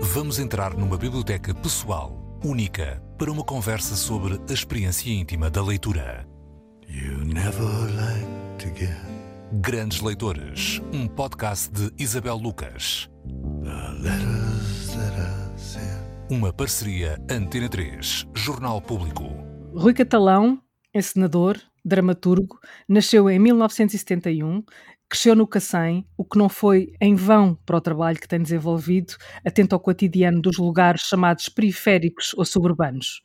Vamos entrar numa biblioteca pessoal, única, para uma conversa sobre a experiência íntima da leitura. Grandes Leitores, um podcast de Isabel Lucas. Uma parceria Antena 3, Jornal Público. Rui Catalão, encenador, dramaturgo, nasceu em 1971 Cresceu no Cacém, o que não foi em vão para o trabalho que tem desenvolvido, atento ao cotidiano dos lugares chamados periféricos ou suburbanos.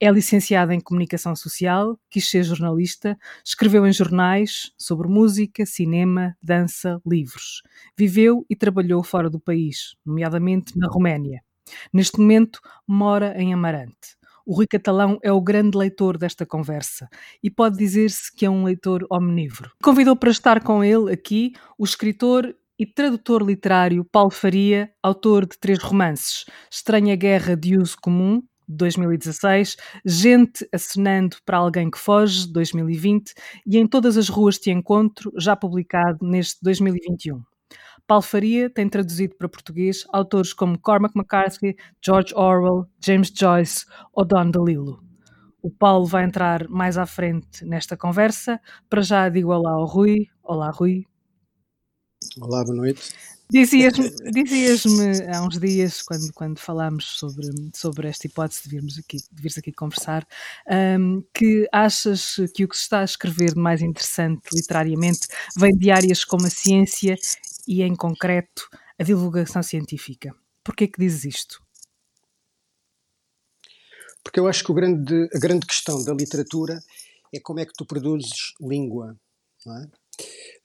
É licenciado em Comunicação Social, quis ser jornalista, escreveu em jornais sobre música, cinema, dança, livros. Viveu e trabalhou fora do país, nomeadamente na Roménia. Neste momento, mora em Amarante. O Rui Catalão é o grande leitor desta conversa e pode dizer-se que é um leitor omnívoro. Convidou para estar com ele aqui o escritor e tradutor literário Paulo Faria, autor de três romances: Estranha Guerra de Uso Comum, 2016, Gente Acenando para Alguém que Foge, 2020, e Em Todas as Ruas Te Encontro, já publicado neste 2021. Paulo Faria tem traduzido para português autores como Cormac McCarthy, George Orwell, James Joyce ou Don DeLillo. O Paulo vai entrar mais à frente nesta conversa. Para já digo olá ao Rui. Olá, Rui. Olá, boa noite. Dizias-me dizias há uns dias, quando, quando falámos sobre, sobre esta hipótese de virmos aqui, de vires aqui conversar, um, que achas que o que se está a escrever de mais interessante literariamente vem de áreas como a ciência e, em concreto, a divulgação científica. Porquê que dizes isto? Porque eu acho que grande, a grande questão da literatura é como é que tu produzes língua. É?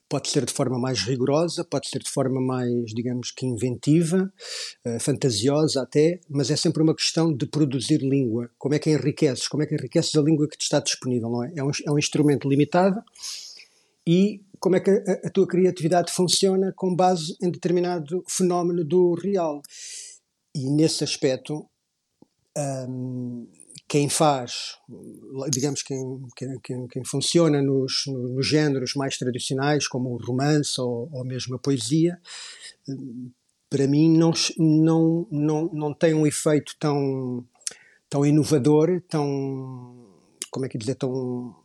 Pode ser de forma mais rigorosa, pode ser de forma mais, digamos que inventiva, uh, fantasiosa até, mas é sempre uma questão de produzir língua. Como é que enriqueces? Como é que enriqueces a língua que te está disponível? É? É, um, é um instrumento limitado e como é que a, a, tua criatividade funciona com base em determinado fenómeno do real. E nesse aspecto, um, quem faz, digamos, quem, quem, quem funciona nos, nos, géneros mais tradicionais, como o romance ou, ou mesmo a poesia, para mim não, não, não, não tem um efeito tão, tão inovador, tão, como é que dizer, tão,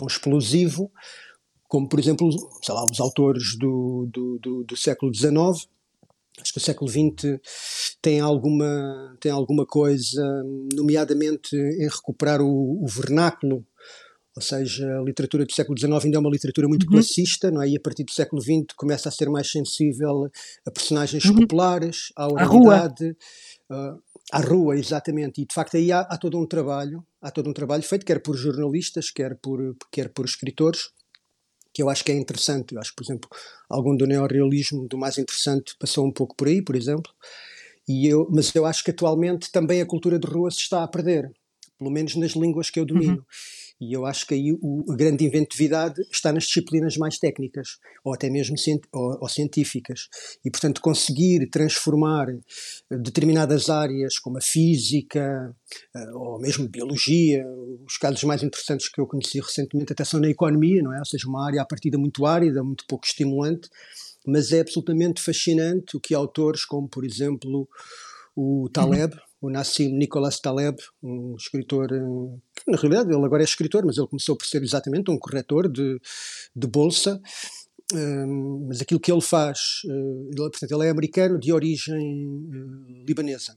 tão explosivo, como por exemplo, sei lá, os autores do, do, do, do século XIX, acho que o século XX tem alguma, tem alguma coisa, nomeadamente em recuperar o, o vernáculo, ou seja, a literatura do século XIX ainda é uma literatura muito uhum. classista, não é? E a partir do século XX começa a ser mais sensível a personagens uhum. populares, à oralidade, uh, à rua, exatamente. E de facto aí há, há, todo um trabalho, há todo um trabalho feito, quer por jornalistas, quer por, quer por escritores, que eu acho que é interessante. Eu acho, por exemplo, algum do neorrealismo, do mais interessante, passou um pouco por aí, por exemplo. E eu, mas eu acho que atualmente também a cultura de rua se está a perder, pelo menos nas línguas que eu domino. Uhum. E eu acho que aí o, a grande inventividade está nas disciplinas mais técnicas, ou até mesmo ou, ou científicas. E, portanto, conseguir transformar eh, determinadas áreas, como a física, eh, ou mesmo biologia, os casos mais interessantes que eu conheci recentemente até são na economia, não é? Ou seja, uma área à partida muito árida, muito pouco estimulante, mas é absolutamente fascinante o que autores como, por exemplo, o Taleb, uhum o Nassim Nicholas Taleb, um escritor, eh, que na realidade ele agora é escritor, mas ele começou por ser exatamente um corretor de, de bolsa, um, ehm, mas aquilo que ele faz, uh, ele, portanto, ele é americano de origem uh, libanesa.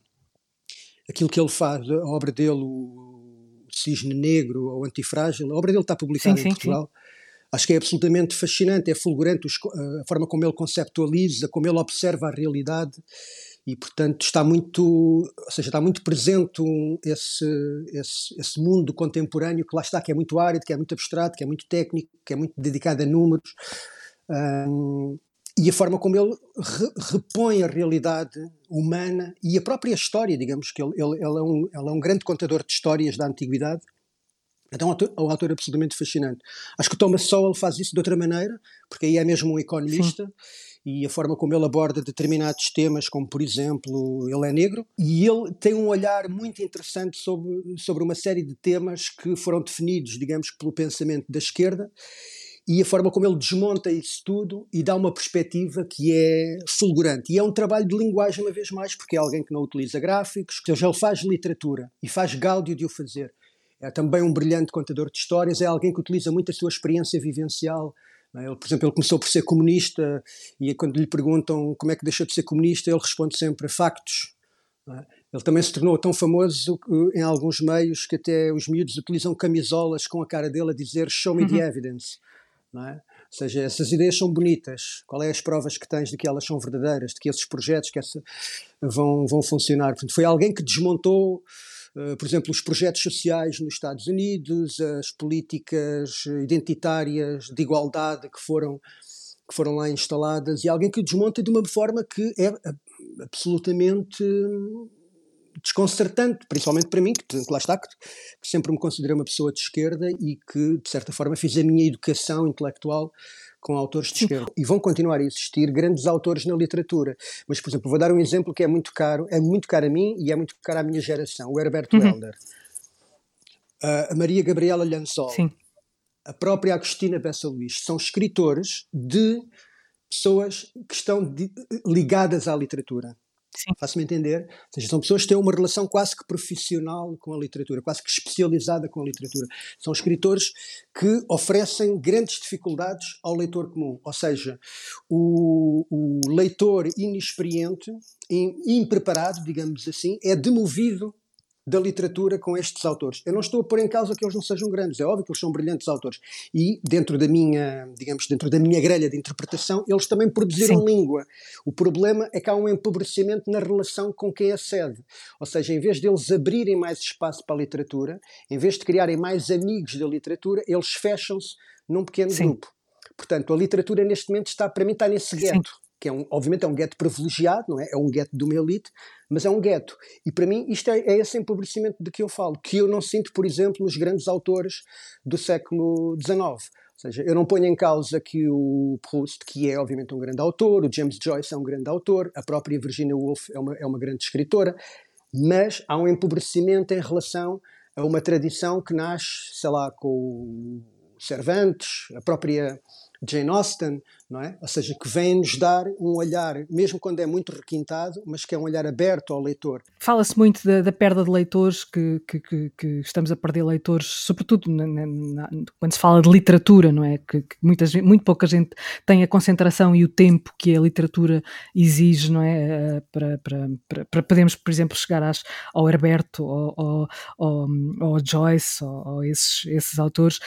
Aquilo que ele faz, a obra dele, o Cisne Negro ou Antifrágil, a obra dele está publicada sim, em sim, Portugal. Sim. Acho que é absolutamente fascinante, é fulgurante a forma como ele conceptualiza, como ele observa a realidade e portanto está muito, ou seja, está muito presente esse, esse, esse mundo contemporâneo que lá está, que é muito árido, que é muito abstrato, que é muito técnico, que é muito dedicado a números, um, e a forma como ele re, repõe a realidade humana e a própria história, digamos que ele, ele, ele, é um, ele é um grande contador de histórias da antiguidade, então é um autor absolutamente fascinante. Acho que Thomas Sowell faz isso de outra maneira, porque aí é mesmo um economista, Sim e a forma como ele aborda determinados temas, como por exemplo, ele é negro, e ele tem um olhar muito interessante sobre, sobre uma série de temas que foram definidos, digamos, pelo pensamento da esquerda e a forma como ele desmonta isso tudo e dá uma perspectiva que é fulgurante. E é um trabalho de linguagem, uma vez mais, porque é alguém que não utiliza gráficos, que ele faz literatura e faz gáudio de o fazer. É também um brilhante contador de histórias, é alguém que utiliza muito a sua experiência vivencial. É? Ele, por exemplo, ele começou por ser comunista e quando lhe perguntam como é que deixou de ser comunista, ele responde sempre factos. É? Ele também se tornou tão famoso em alguns meios que até os miúdos utilizam camisolas com a cara dele a dizer show me the uhum. evidence. É? Ou seja, essas ideias são bonitas. Qual é as provas que tens de que elas são verdadeiras, de que esses projetos que essa, vão, vão funcionar? Portanto, foi alguém que desmontou, por exemplo, os projetos sociais nos Estados Unidos, as políticas identitárias de igualdade que foram, que foram lá instaladas, e alguém que desmonta de uma forma que é absolutamente desconcertante, principalmente para mim, que, que lá está, que, que, sempre me considerei uma pessoa de esquerda e que, de certa forma, fiz a minha educação intelectual com autores de esquerda. E vão continuar a existir grandes autores na literatura. Mas, por exemplo, vou dar um exemplo que é muito caro, é muito caro a mim e é muito caro à minha geração, o Herbert uhum. Welder. Uh, a Maria Gabriela Lhanzol. Sim. A própria Agostina Bessa Luís. São escritores de pessoas que estão ligadas à literatura. Faço-me entender? Seja, são pessoas que têm uma relação quase que profissional com a literatura, quase que especializada com a literatura. São escritores que oferecem grandes dificuldades ao leitor comum. Ou seja, o, o leitor inexperiente, impreparado, digamos assim, é demovido da literatura com estes autores. Eu não estou a pôr em causa que eles não sejam grandes, é óbvio que eles são brilhantes autores. E dentro da minha, digamos, dentro da minha grelha de interpretação, eles também produziram Sim. língua. O problema é que há um empobrecimento na relação com quem acede. Ou seja, em vez de eles abrirem mais espaço para a literatura, em vez de criarem mais amigos da literatura, eles fecham-se num pequeno Sim. grupo. Portanto, a literatura neste momento está, para mim, está nesse gueto que é um, obviamente é um gueto privilegiado, não é? É um gueto de uma elite, mas é um gueto. E para mim isto é, é, esse empobrecimento de que eu falo, que eu não sinto, por exemplo, nos grandes autores do século XIX. Ou seja, eu não ponho em causa que o Proust, que é obviamente um grande autor, o James Joyce é um grande autor, a própria Virginia Woolf é uma, é uma grande escritora, mas há um empobrecimento em relação a uma tradição que nasce, sei lá, com Cervantes, a própria Jane Austen, não é? Ou seja, que vem nos dar um olhar, mesmo quando é muito requintado, mas que é um olhar aberto ao leitor. Fala-se muito da, da, perda de leitores, que, que, que, que, estamos a perder leitores, sobretudo na, na, quando se fala de literatura, não é? Que, muitas, muito pouca gente tem a concentração e o tempo que a literatura exige, não é? Eh, para, para, para, para podermos, por exemplo, chegar às, ao Herberto, ou ao, Joyce, ou, esses, esses autores.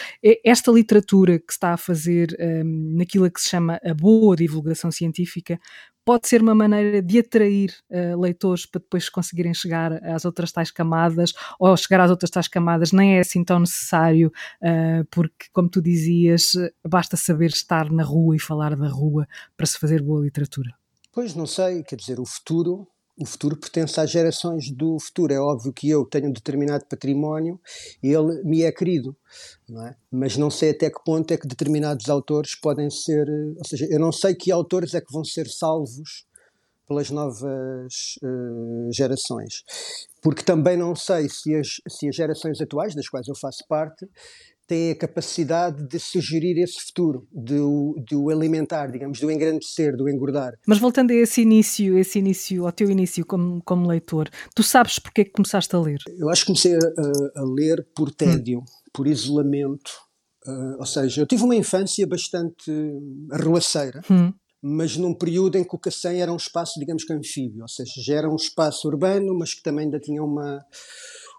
Esta literatura que se está a fazer um, ehm, naquilo que se chama a boa divulgação científica pode ser uma maneira de atrair uh, leitores para depois conseguirem chegar às outras tais camadas, ou chegar às outras tais camadas nem é assim tão necessário, uh, porque, como tu dizias, basta saber estar na rua e falar da rua para se fazer boa literatura. Pois não sei, quer dizer, o futuro o futuro pertence às gerações do futuro. É óbvio que eu tenho um determinado património e ele me é querido, não é? mas não sei até que ponto é que determinados autores podem ser. Ou seja, eu não sei que autores é que vão ser salvos pelas novas uh, gerações. Porque também não sei se as, se as gerações atuais, das quais eu faço parte, têm a capacidade de sugerir esse futuro, de o, de o alimentar, digamos, de o engrandecer, de o engordar. Mas voltando a esse início, esse início, ao teu início como, como leitor, tu sabes porque é que começaste a ler? Eu acho que comecei a, a ler por tédio, hum. por isolamento, uh, ou seja, eu tive uma infância bastante arruaceira. Hum mas num período em que o Cacém era um espaço, digamos que anfíbio, ou seja, já era um espaço urbano, mas que também ainda tinha uma,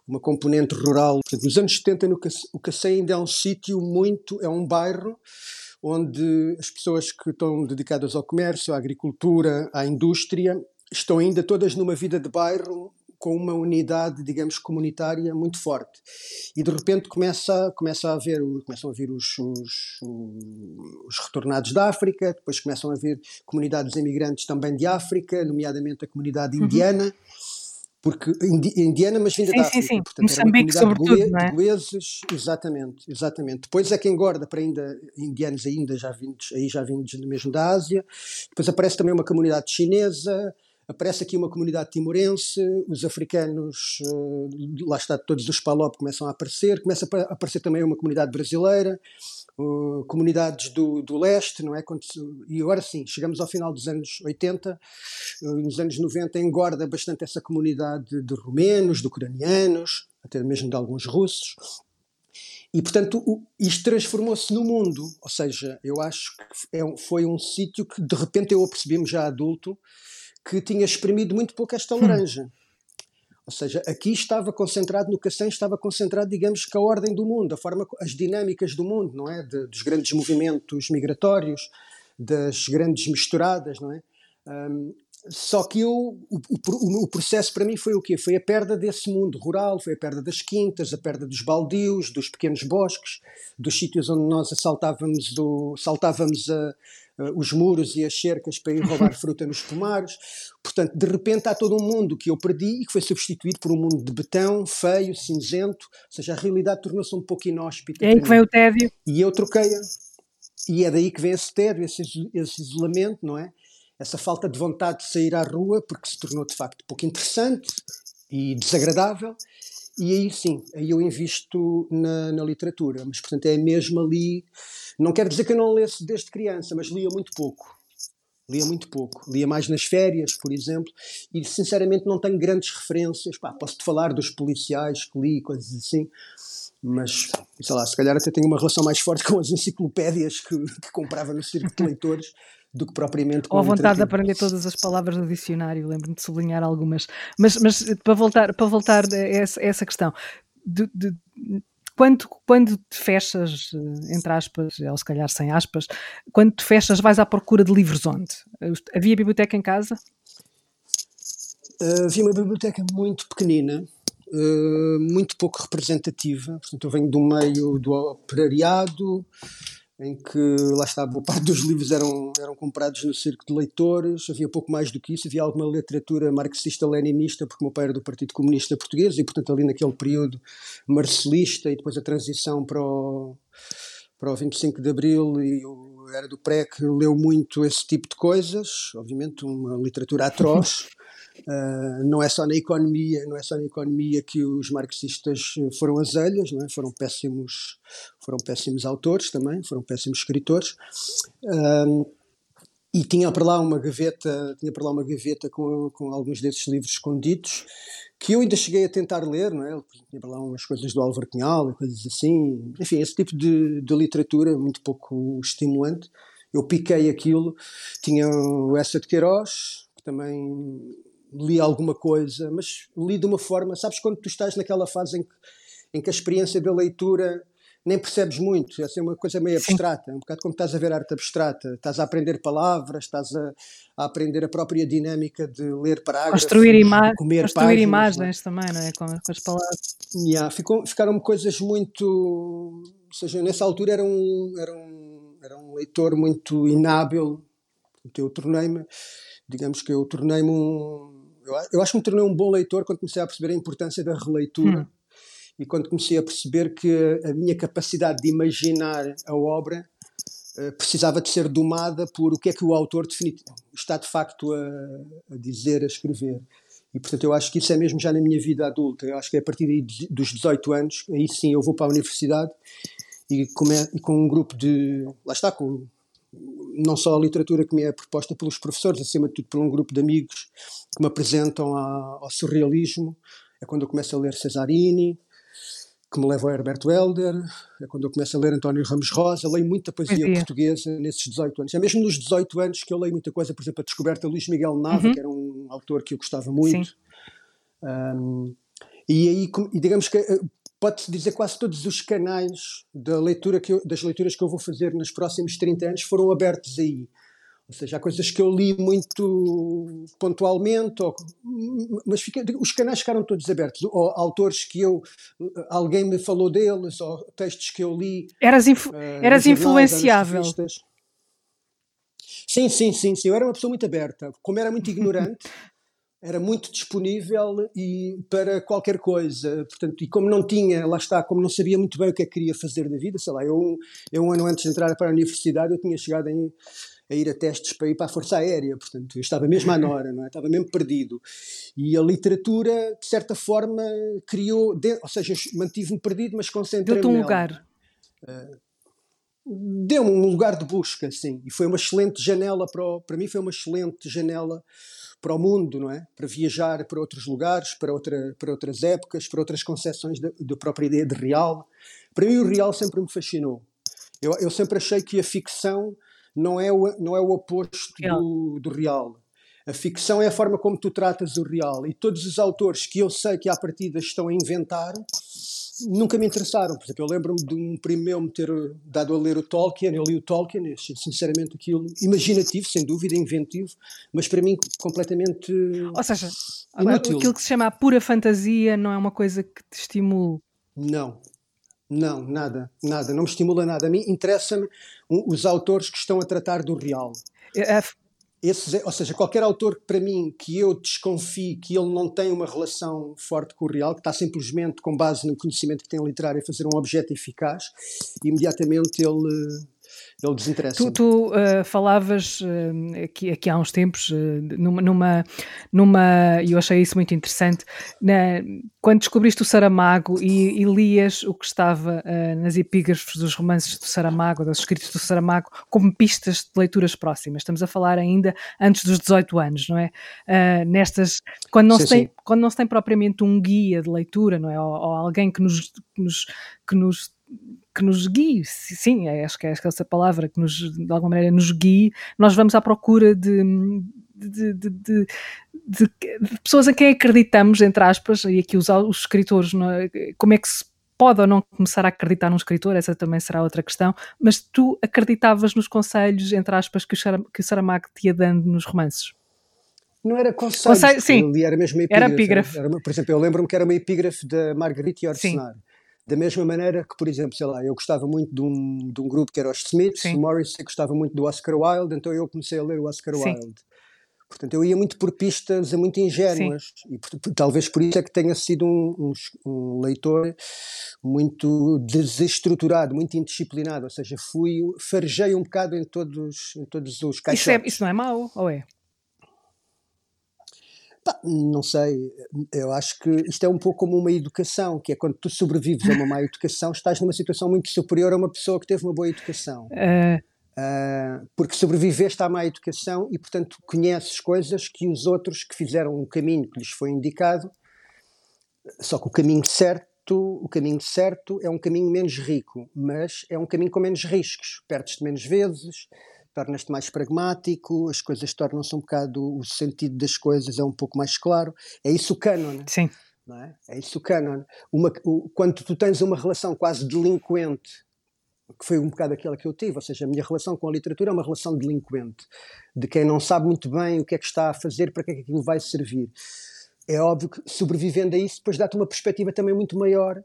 uma componente rural. Nos anos 70 no o Cacém ainda é um sítio muito, é um bairro onde as pessoas que estão dedicadas ao comércio, à agricultura, à indústria, estão ainda todas numa vida de bairro com uma unidade, digamos, comunitária muito forte. E de repente começa, começa a haver, começam a vir os, os, os retornados da África, depois começam a haver comunidades imigrantes também de África, nomeadamente a comunidade uhum. indiana. Uhum porque indiana, mas vinda sim, da África. Sim, sim. Portanto, Moçambique, sobretudo, não é? Goeses, exatamente, exatamente. Depois é que engorda para ainda indianos ainda já vindos, aí já vindos mesmo da Ásia. Depois aparece também uma comunidade chinesa, aparece aqui uma comunidade timorense, os africanos, eh, lá está, todos os PALOP começam a aparecer, começa a aparecer também uma comunidade brasileira, uh, comunidades do, do leste, não é? E agora sim, chegamos ao final dos anos 80, uh, nos anos 90 engorda bastante essa comunidade de romenos, de ucranianos, até mesmo de alguns russos. E, portanto, isto transformou-se no mundo. Ou seja, eu acho que é, foi um sítio que, de repente, eu apercebi-me já adulto que tinha exprimido muito pouco esta hum. laranja. Hum. Ou seja, aqui estava concentrado, no Cacém estava concentrado, digamos, que a ordem do mundo, a forma, as dinâmicas do mundo, não é? De, dos grandes movimentos migratórios, das grandes misturadas, não é? Um, só que eu, o, o, o, processo para mim foi o quê? Foi a perda desse mundo rural, foi a perda das quintas, a perda dos baldios, dos pequenos bosques, dos sítios onde nós assaltávamos, do, saltávamos a, os muros e as cercas para ir roubar fruta nos pomares. Portanto, de repente há todo um mundo que eu perdi e que foi substituído por um mundo de betão, feio, cinzento, ou seja, a realidade tornou-se um pouco inóspita. É aí que vem o tédio. E eu troquei-a. E é daí que vem esse tédio, esse, esse isolamento, não é? Essa falta de vontade de sair à rua, porque se tornou de facto pouco interessante e desagradável. E aí sim, aí eu invisto na, na literatura. Mas, portanto, é mesmo ali não quero dizer que eu não lesse desde criança, mas lia muito pouco. Lia muito pouco. Lia mais nas férias, por exemplo, e sinceramente não tenho grandes referências. Posso-te falar dos policiais que li, coisas assim, mas sei lá, se calhar até tenho uma relação mais forte com as enciclopédias que, que comprava no circo de leitores do que propriamente com Ou a vontade de aprender todas as palavras do dicionário, lembro-me de sublinhar algumas. Mas, mas para voltar, para voltar a essa, a essa questão, de, de, quando, quando te fechas, eh, entre aspas, ou se calhar sem aspas, quando te fechas, vais à procura de livros onde? Havia biblioteca em casa? Uh, havia uma biblioteca muito pequenina, uh, muito pouco representativa. Portanto, eu venho do meio do operariado, em que lá está, boa parte dos livros eram, eram comprados no circo de leitores, havia pouco mais do que isso, havia alguma literatura marxista-leninista, porque o meu pai era do Partido Comunista Português, e portanto ali naquele período marcelista, e depois a transição para o, para o 25 de Abril, e o, era do PREC, leu muito esse tipo de coisas, obviamente uma literatura atroz, Uh, não é só na economia, não é só na economia que os marxistas foram azelhas, não é? foram péssimos, foram péssimos autores também, foram péssimos escritores. Uh, e tinha para lá uma gaveta, tinha para lá uma gaveta com, com alguns desses livros escondidos que eu ainda cheguei a tentar ler, não é? Tinha para lá umas coisas do Álvaro Cunhal, coisas assim, enfim, esse tipo de, de literatura muito pouco estimulante. Eu piquei aquilo, tinha o Essa de Queiroz, que também li alguma coisa, mas li de uma forma, sabes quando tu estás naquela fase em que, em que a experiência da leitura nem percebes muito, é assim uma coisa meio abstrata, um bocado como estás a ver arte abstrata, estás a aprender palavras, estás a, a aprender a própria dinâmica de ler parágrafos, construir, ima comer construir páginas, imagens não é? também, não é? Com, com as palavras. Yeah, ficou, ficaram coisas muito, ou seja, nessa altura era um, era um, era um leitor muito inábil, eu tornei-me, digamos que eu tornei-me um eu, eu acho que me tornei um bom leitor quando comecei a perceber a importância da releitura hum. e quando comecei a perceber que a minha capacidade de imaginar a obra uh, precisava de ser domada por o que é que o autor está de facto a, a, dizer, a escrever. E portanto eu acho que isso é mesmo já na minha vida adulta. Eu acho que é a partir dos 18 anos, aí sim eu vou para a universidade e, come, e com um grupo de. Lá está, com não só a literatura que me é proposta pelos professores, acima de tudo por um grupo de amigos que me apresentam a, ao surrealismo. É quando eu começo a ler Cesarini, que me leva a Herberto Helder, é quando eu começo a ler António Ramos Rosa, leio muita poesia portuguesa nesses 18 anos. É mesmo nos 18 anos que eu leio muita coisa, por exemplo, a descoberta de Luís Miguel Nava, uhum. que era um autor que eu gostava muito. Um, e aí, e digamos que eh, pode-se dizer quase todos os canais da leitura que eu, das leituras que eu vou fazer nos próximos 30 anos foram abertos aí. Ou seja, há coisas que eu li muito pontualmente, ou, mas fica, os canais ficaram todos abertos. Ou autores que eu, alguém me falou deles, ou textos que eu li. Eras, influ, uh, eras influenciável. Sim, sim, sim, sim. Eu era uma pessoa muito aberta. Como era muito ignorante, era muito disponível e para qualquer coisa, portanto, e como não tinha, lá está, como não sabia muito bem o que é que queria fazer da vida, sei lá, eu, eu um ano antes de entrar para a universidade eu tinha chegado em, a ir a testes para ir para a Força Aérea, portanto, eu estava mesmo à nora, não é? estava mesmo perdido. E a literatura, de certa forma, criou, de, ou seja, mantive-me perdido, mas concentrei-me Deu-te um lugar. Uh, deu-me um lugar de busca, sim, e foi uma excelente janela para, o, para mim foi uma excelente janela para o mundo, não é? Para viajar para outros lugares, para, outra, para outras épocas, para outras concepções da própria ideia de real. Para mim o real sempre me fascinou. Eu, eu sempre achei que a ficção não é o, não é o oposto do, do real. A ficção é a forma como tu tratas o real. E todos os autores que eu sei que à partida estão a inventar nunca me interessaram. Por exemplo, eu lembro-me de um primo meu me ter dado a ler o Tolkien, eu li o Tolkien, achei sinceramente aquilo imaginativo, sem dúvida, inventivo, mas para mim completamente Ou seja, inútil. aquilo que se chama a pura fantasia não é uma coisa que te estimule? Não. Não, nada, nada, não me estimula nada. A mim interessa-me os autores que estão a tratar do real. É, esses, é, ou seja, qualquer autor para mim que eu desconfie que ele não tem uma relação forte com o real, que está simplesmente com base no conhecimento que tem literário a fazer um objeto eficaz, imediatamente ele ele desinteressa. Tu, tu uh, falavas uh, aqui, aqui há uns tempos, uh, numa, numa, numa, e eu achei isso muito interessante, na, quando descobriste o Saramago e, e lias o que estava nas epígrafes dos romances do Saramago, dos escritos do Saramago, como pistas de leituras próximas. Estamos a falar ainda antes dos 18 anos, não é? nestas, quando não, sim, se tem, sim. quando não se tem propriamente um guia de leitura, não é? Ou, ou alguém que nos, que nos, que nos que nos guie, sim, é, acho que é essa palavra, que nos, de alguma maneira nos guie, nós vamos à procura de, de, de, de, de pessoas a quem acreditamos, entre aspas, e aqui os, os escritores, é? como é que se pode ou não começar a acreditar num escritor, essa também será outra questão, mas tu acreditavas nos conselhos, entre aspas, que o, que o Saramago te ia dando nos romances? Não era conselhos, Conselho, sim, era mesmo epígrafe. Era epígrafe. Era, por exemplo, eu lembro-me que era uma epígrafe da Marguerite Yourcenar. Da mesma maneira que, por exemplo, sei lá, eu gostava muito de um, de um grupo que era os Smiths, Sim. o Morrissey gostava muito do Oscar Wilde, então eu comecei a ler o Oscar Sim. Wilde. Portanto, eu ia muito por pistas muito ingênuas Sim. e por, talvez por isso é que tenha sido um, um, um, leitor muito desestruturado, muito indisciplinado, ou seja, fui farejei um bocado em todos, em todos os caixotes. Isso, é, isso não é mau, ou é? Não sei, eu acho que isto é um pouco como uma educação, que é quando tu sobrevives a uma má educação, estás numa situação muito superior a uma pessoa que teve uma boa educação. Uh... Uh, porque sobreviveste à má educação e, portanto, conheces coisas que os outros que fizeram um caminho que lhes foi indicado, só que o caminho certo, o caminho certo é um caminho menos rico, mas é um caminho com menos riscos, perdes-te menos vezes, tornas-te mais pragmático, as coisas tornam-se um bocado, o sentido das coisas é um pouco mais claro. É isso o canon. Sim. Não é? é isso o canon. Uma, o, quando tu tens uma relação quase delinquente, que foi um bocado aquela que eu tive, ou seja, a minha relação com a literatura é uma relação delinquente, de quem não sabe muito bem o que é que está a fazer, para que é que aquilo vai servir. É óbvio que sobrevivendo a isso, depois dá-te uma perspectiva também muito maior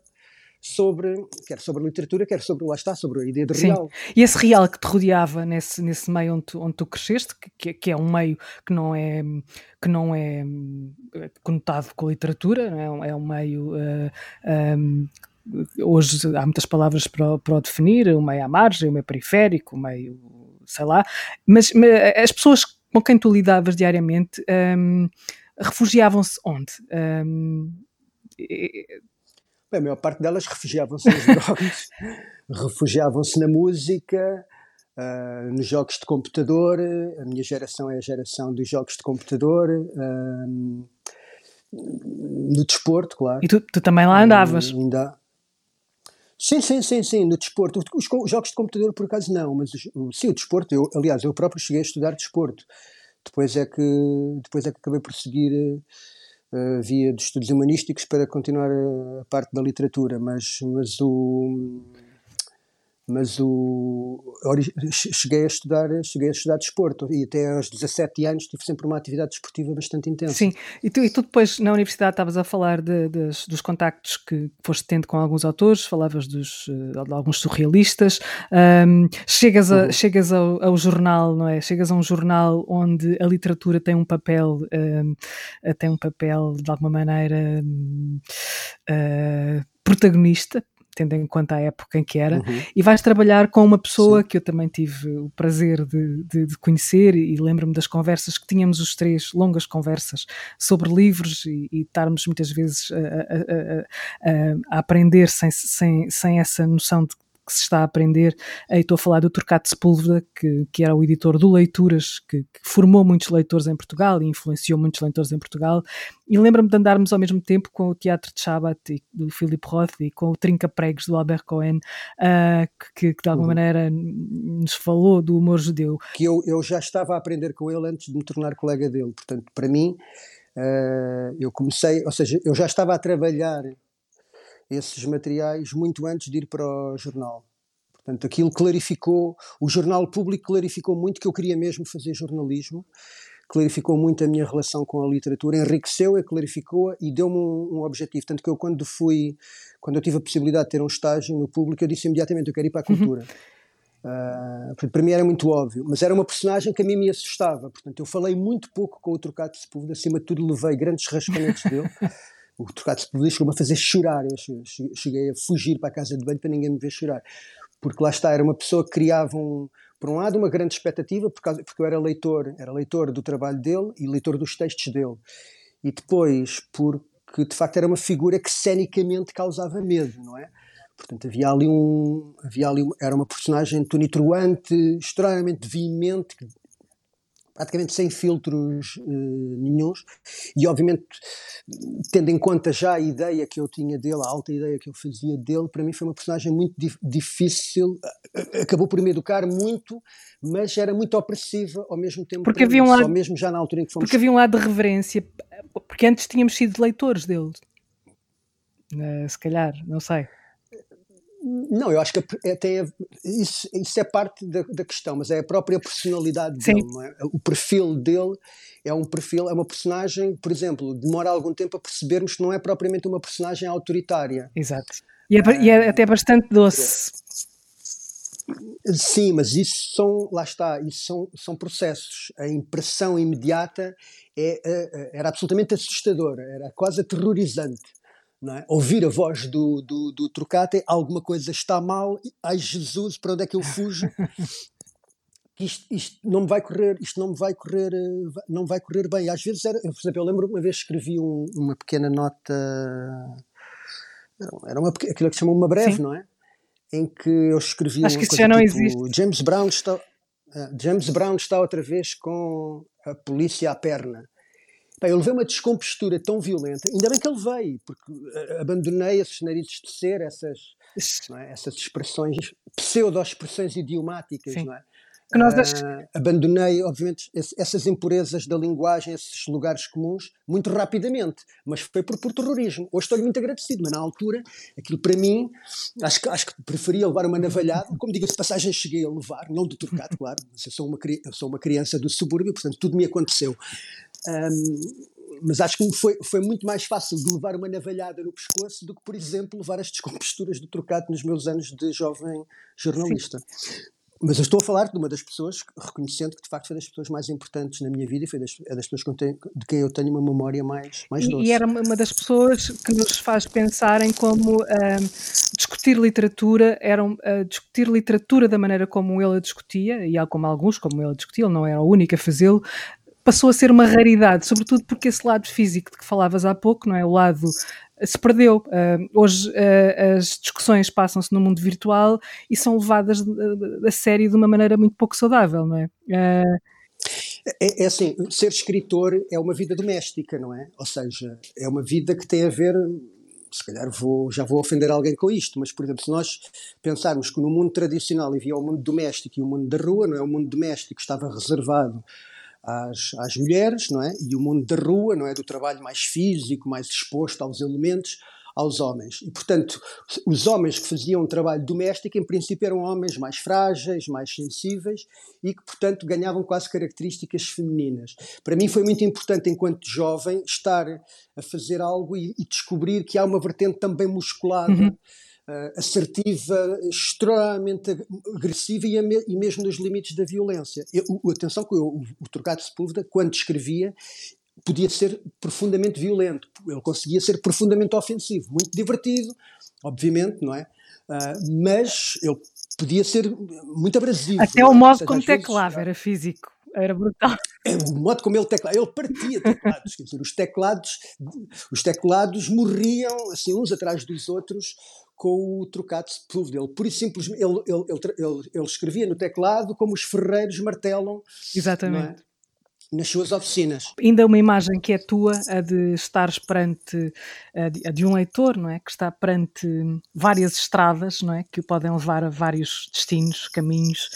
sobre, quer sobre a literatura, quer sobre, lá está, sobre a ideia de Sim. real. E esse real que te rodeava nesse, nesse meio onde tu, onde tu cresceste, que, que é um meio que não é, que não é eh, conotado com a literatura, é? Um, é um meio... Uh, eh, um, hoje há muitas palavras para, para o definir, o meio à margem, o meio periférico, o meio, sei lá, mas, mas as pessoas com quem tu lidavas diariamente um, refugiavam-se onde? Um, Bem, a maior parte delas refugiavam-se nas drogas, refugiavam-se na música, uh, nos jogos de computador. A minha geração é a geração dos jogos de computador. Uh, no desporto, claro. E tu, tu também lá andavas? Uh, ainda... Sim, sim, sim, sim, no desporto. Os, os, jogos de computador, por acaso, não, mas o, sim, o desporto. Eu, aliás, eu próprio cheguei a estudar desporto. Depois é que, depois é que acabei por seguir uh, via de estudos humanísticos para continuar a, a parte da literatura, mas, mas o mas o cheguei a estudar cheguei a estudar desporto e até aos 17 anos tive sempre uma atividade desportiva bastante intensa. Sim, e tu, e tu depois na universidade estavas a falar de, de, dos contactos que foste tendo com alguns autores, falavas dos, eh, de alguns surrealistas, um, chegas, a, uhum. chegas ao, ao, jornal, não é? Chegas a um jornal onde a literatura tem um papel um, tem um papel de alguma maneira um, uh, eh, protagonista, tendo em conta a época em que era, uhum. e vais trabalhar com uma pessoa Sim. que eu também tive o prazer de, de, de conhecer e lembro-me das conversas que tínhamos os três, longas conversas sobre livros e, e estarmos muitas vezes a, a, a, a aprender sem, sem, sem essa noção de que se está a aprender. E estou a falar do Turcato Sepúlveda, que, que era o editor do Leituras, que, que, formou muitos leitores em Portugal e influenciou muitos leitores em Portugal. E lembro-me de andarmos ao mesmo tempo com o Teatro de Shabbat do Philip Roth e com o Trinca Pregos do Albert Cohen, uh, que, que, de alguma uhum. maneira nos falou do humor judeu. Que eu, eu já estava a aprender com ele antes de me tornar colega dele. Portanto, para mim, uh, eu comecei, ou seja, eu já estava a trabalhar esses materiais muito antes de ir para o jornal. Portanto, aquilo clarificou, o jornal público clarificou muito que eu queria mesmo fazer jornalismo, clarificou muito a minha relação com a literatura, enriqueceu-a, clarificou-a e deu-me um, um, objetivo. Tanto que eu, quando fui, quando eu tive a possibilidade de ter um estágio no público, eu disse imediatamente: eu quero ir para a uhum. cultura. Uhum. Uh, para mim era muito óbvio, mas era uma personagem que a mim me assustava. Portanto, eu falei muito pouco com o Trocado Sepúlveda, acima de tudo levei grandes rascamentos dele. o Trocado Sepúlveda chegou-me a fazer chorar. Eu cheguei a fugir para a casa de banho para ninguém me ver chorar. Porque lá está, era uma pessoa que criava um, por um lado, uma grande expectativa, por causa, porque eu era leitor, era leitor do trabalho dele e leitor dos textos dele. E depois, porque de facto era uma figura que cenicamente causava medo, não é? Portanto, havia ali um. Havia ali, era uma personagem tonitruante, extremamente veemente, praticamente sem filtros uh, nenhums, e obviamente, tendo em conta já a ideia que eu tinha dele, a alta ideia que eu fazia dele, para mim foi uma personagem muito dif difícil, acabou por me educar muito, mas era muito opressiva ao mesmo tempo, porque havia um lado, mesmo já na altura em que fomos... Porque havia um lado de reverência, porque antes tínhamos sido leitores dele, uh, se calhar, não sei. Não, eu acho que é, tem, isso, isso é parte da, da, questão, mas é a própria personalidade Sim. dele, é? O perfil dele é um perfil, é uma personagem, por exemplo, demora algum tempo a percebermos que não é propriamente uma personagem autoritária. Exato. E é, e é até bastante doce. Sim, mas isso são, lá está, isso são, são processos. A impressão imediata é, é, é era absolutamente assustadora, era quase aterrorizante é? Ouvir a voz do, do, do Trocate, alguma coisa está mal, ai Jesus, para onde é que eu fujo? isto, isto, não me vai correr, isto não me vai correr, não vai correr bem. Às vezes era, por exemplo, eu lembro uma vez escrevi um, uma pequena nota, era uma, aquilo que se chama uma breve, Sim. não é? Em que eu escrevi Acho que isso já não tipo, existe. James Brown está, uh, James Brown está outra vez com a polícia à perna. Pá, eu levei uma descompostura tão violenta, ainda bem que ele veio, porque eh, abandonei esses narizes de ser, essas, é? essas expressões, pseudo-expressões idiomáticas, Sim. não é? Uh, abandonei, obviamente, essas impurezas da linguagem, esses lugares comuns, muito rapidamente, mas foi por, por terrorismo. Hoje estou-lhe muito agradecido, mas na altura, aquilo para mim, acho que, acho que preferia levar uma navalhada, como diga-se passagem, cheguei a levar, não do trocado, claro, mas eu sou, uma, eu sou uma criança do subúrbio, portanto tudo me aconteceu. Um, mas acho que foi, foi muito mais fácil de levar uma navalhada no pescoço do que, por exemplo, levar as descomposturas do trocado nos meus anos de jovem jornalista. Sim. Mas eu estou a falar de uma das pessoas, reconhecendo que de facto foi das pessoas mais importantes na minha vida e foi das, é das pessoas de quem eu tenho uma memória mais, mais doce. E era uma das pessoas que nos faz pensar em como uh, discutir literatura, era uh, discutir literatura da maneira como ele a discutia, e como alguns, como ele a discutia, ele não era o único a fazê-lo, passou a ser uma raridade, sobretudo porque esse lado físico de que falavas há pouco, não é? O lado se perdeu. Uh, hoje uh, as discussões passam-se no mundo virtual e são levadas a sério de uma maneira muito pouco saudável, não é? É, é, assim, ser escritor é uma vida doméstica, não é? Ou seja, é uma vida que tem a ver, se calhar vou, já vou ofender alguém com isto, mas por exemplo, se nós pensarmos que no mundo tradicional havia o mundo doméstico e o mundo da rua, não é? O mundo doméstico estava reservado às, às mulheres, não é? E o mundo da rua, não é? Do trabalho mais físico, mais exposto aos elementos, aos homens. E, portanto, os homens que faziam trabalho doméstico, em princípio, eram homens mais frágeis, mais sensíveis e que, portanto, ganhavam quase características femininas. Para mim foi muito importante, enquanto jovem, estar a fazer algo e, e descobrir que há uma vertente também musculada. Uhum uh, assertiva, extremamente agressiva e, e, mesmo nos limites da violência. Eu, atenção que o, o Trocado Sepúlveda, quando escrevia, podia ser profundamente violento, ele conseguia ser profundamente ofensivo, muito divertido, obviamente, não é? Uh, mas ele podia ser muito abrasivo. Até o é? modo como teclava era físico. Era brutal. É, o modo como ele teclava, ele partia teclados, quer dizer, os teclados, os teclados morriam assim uns atrás dos outros com o trocado de dele. Por isso, simplesmente, ele, ele, ele, ele, escrevia no teclado como os ferreiros martelam. É? Exatamente nas suas oficinas. Ainda uma imagem que é tua, a de estares perante, a de, a de, um leitor, não é? Que está perante várias estradas, não é? Que o podem levar a vários destinos, caminhos,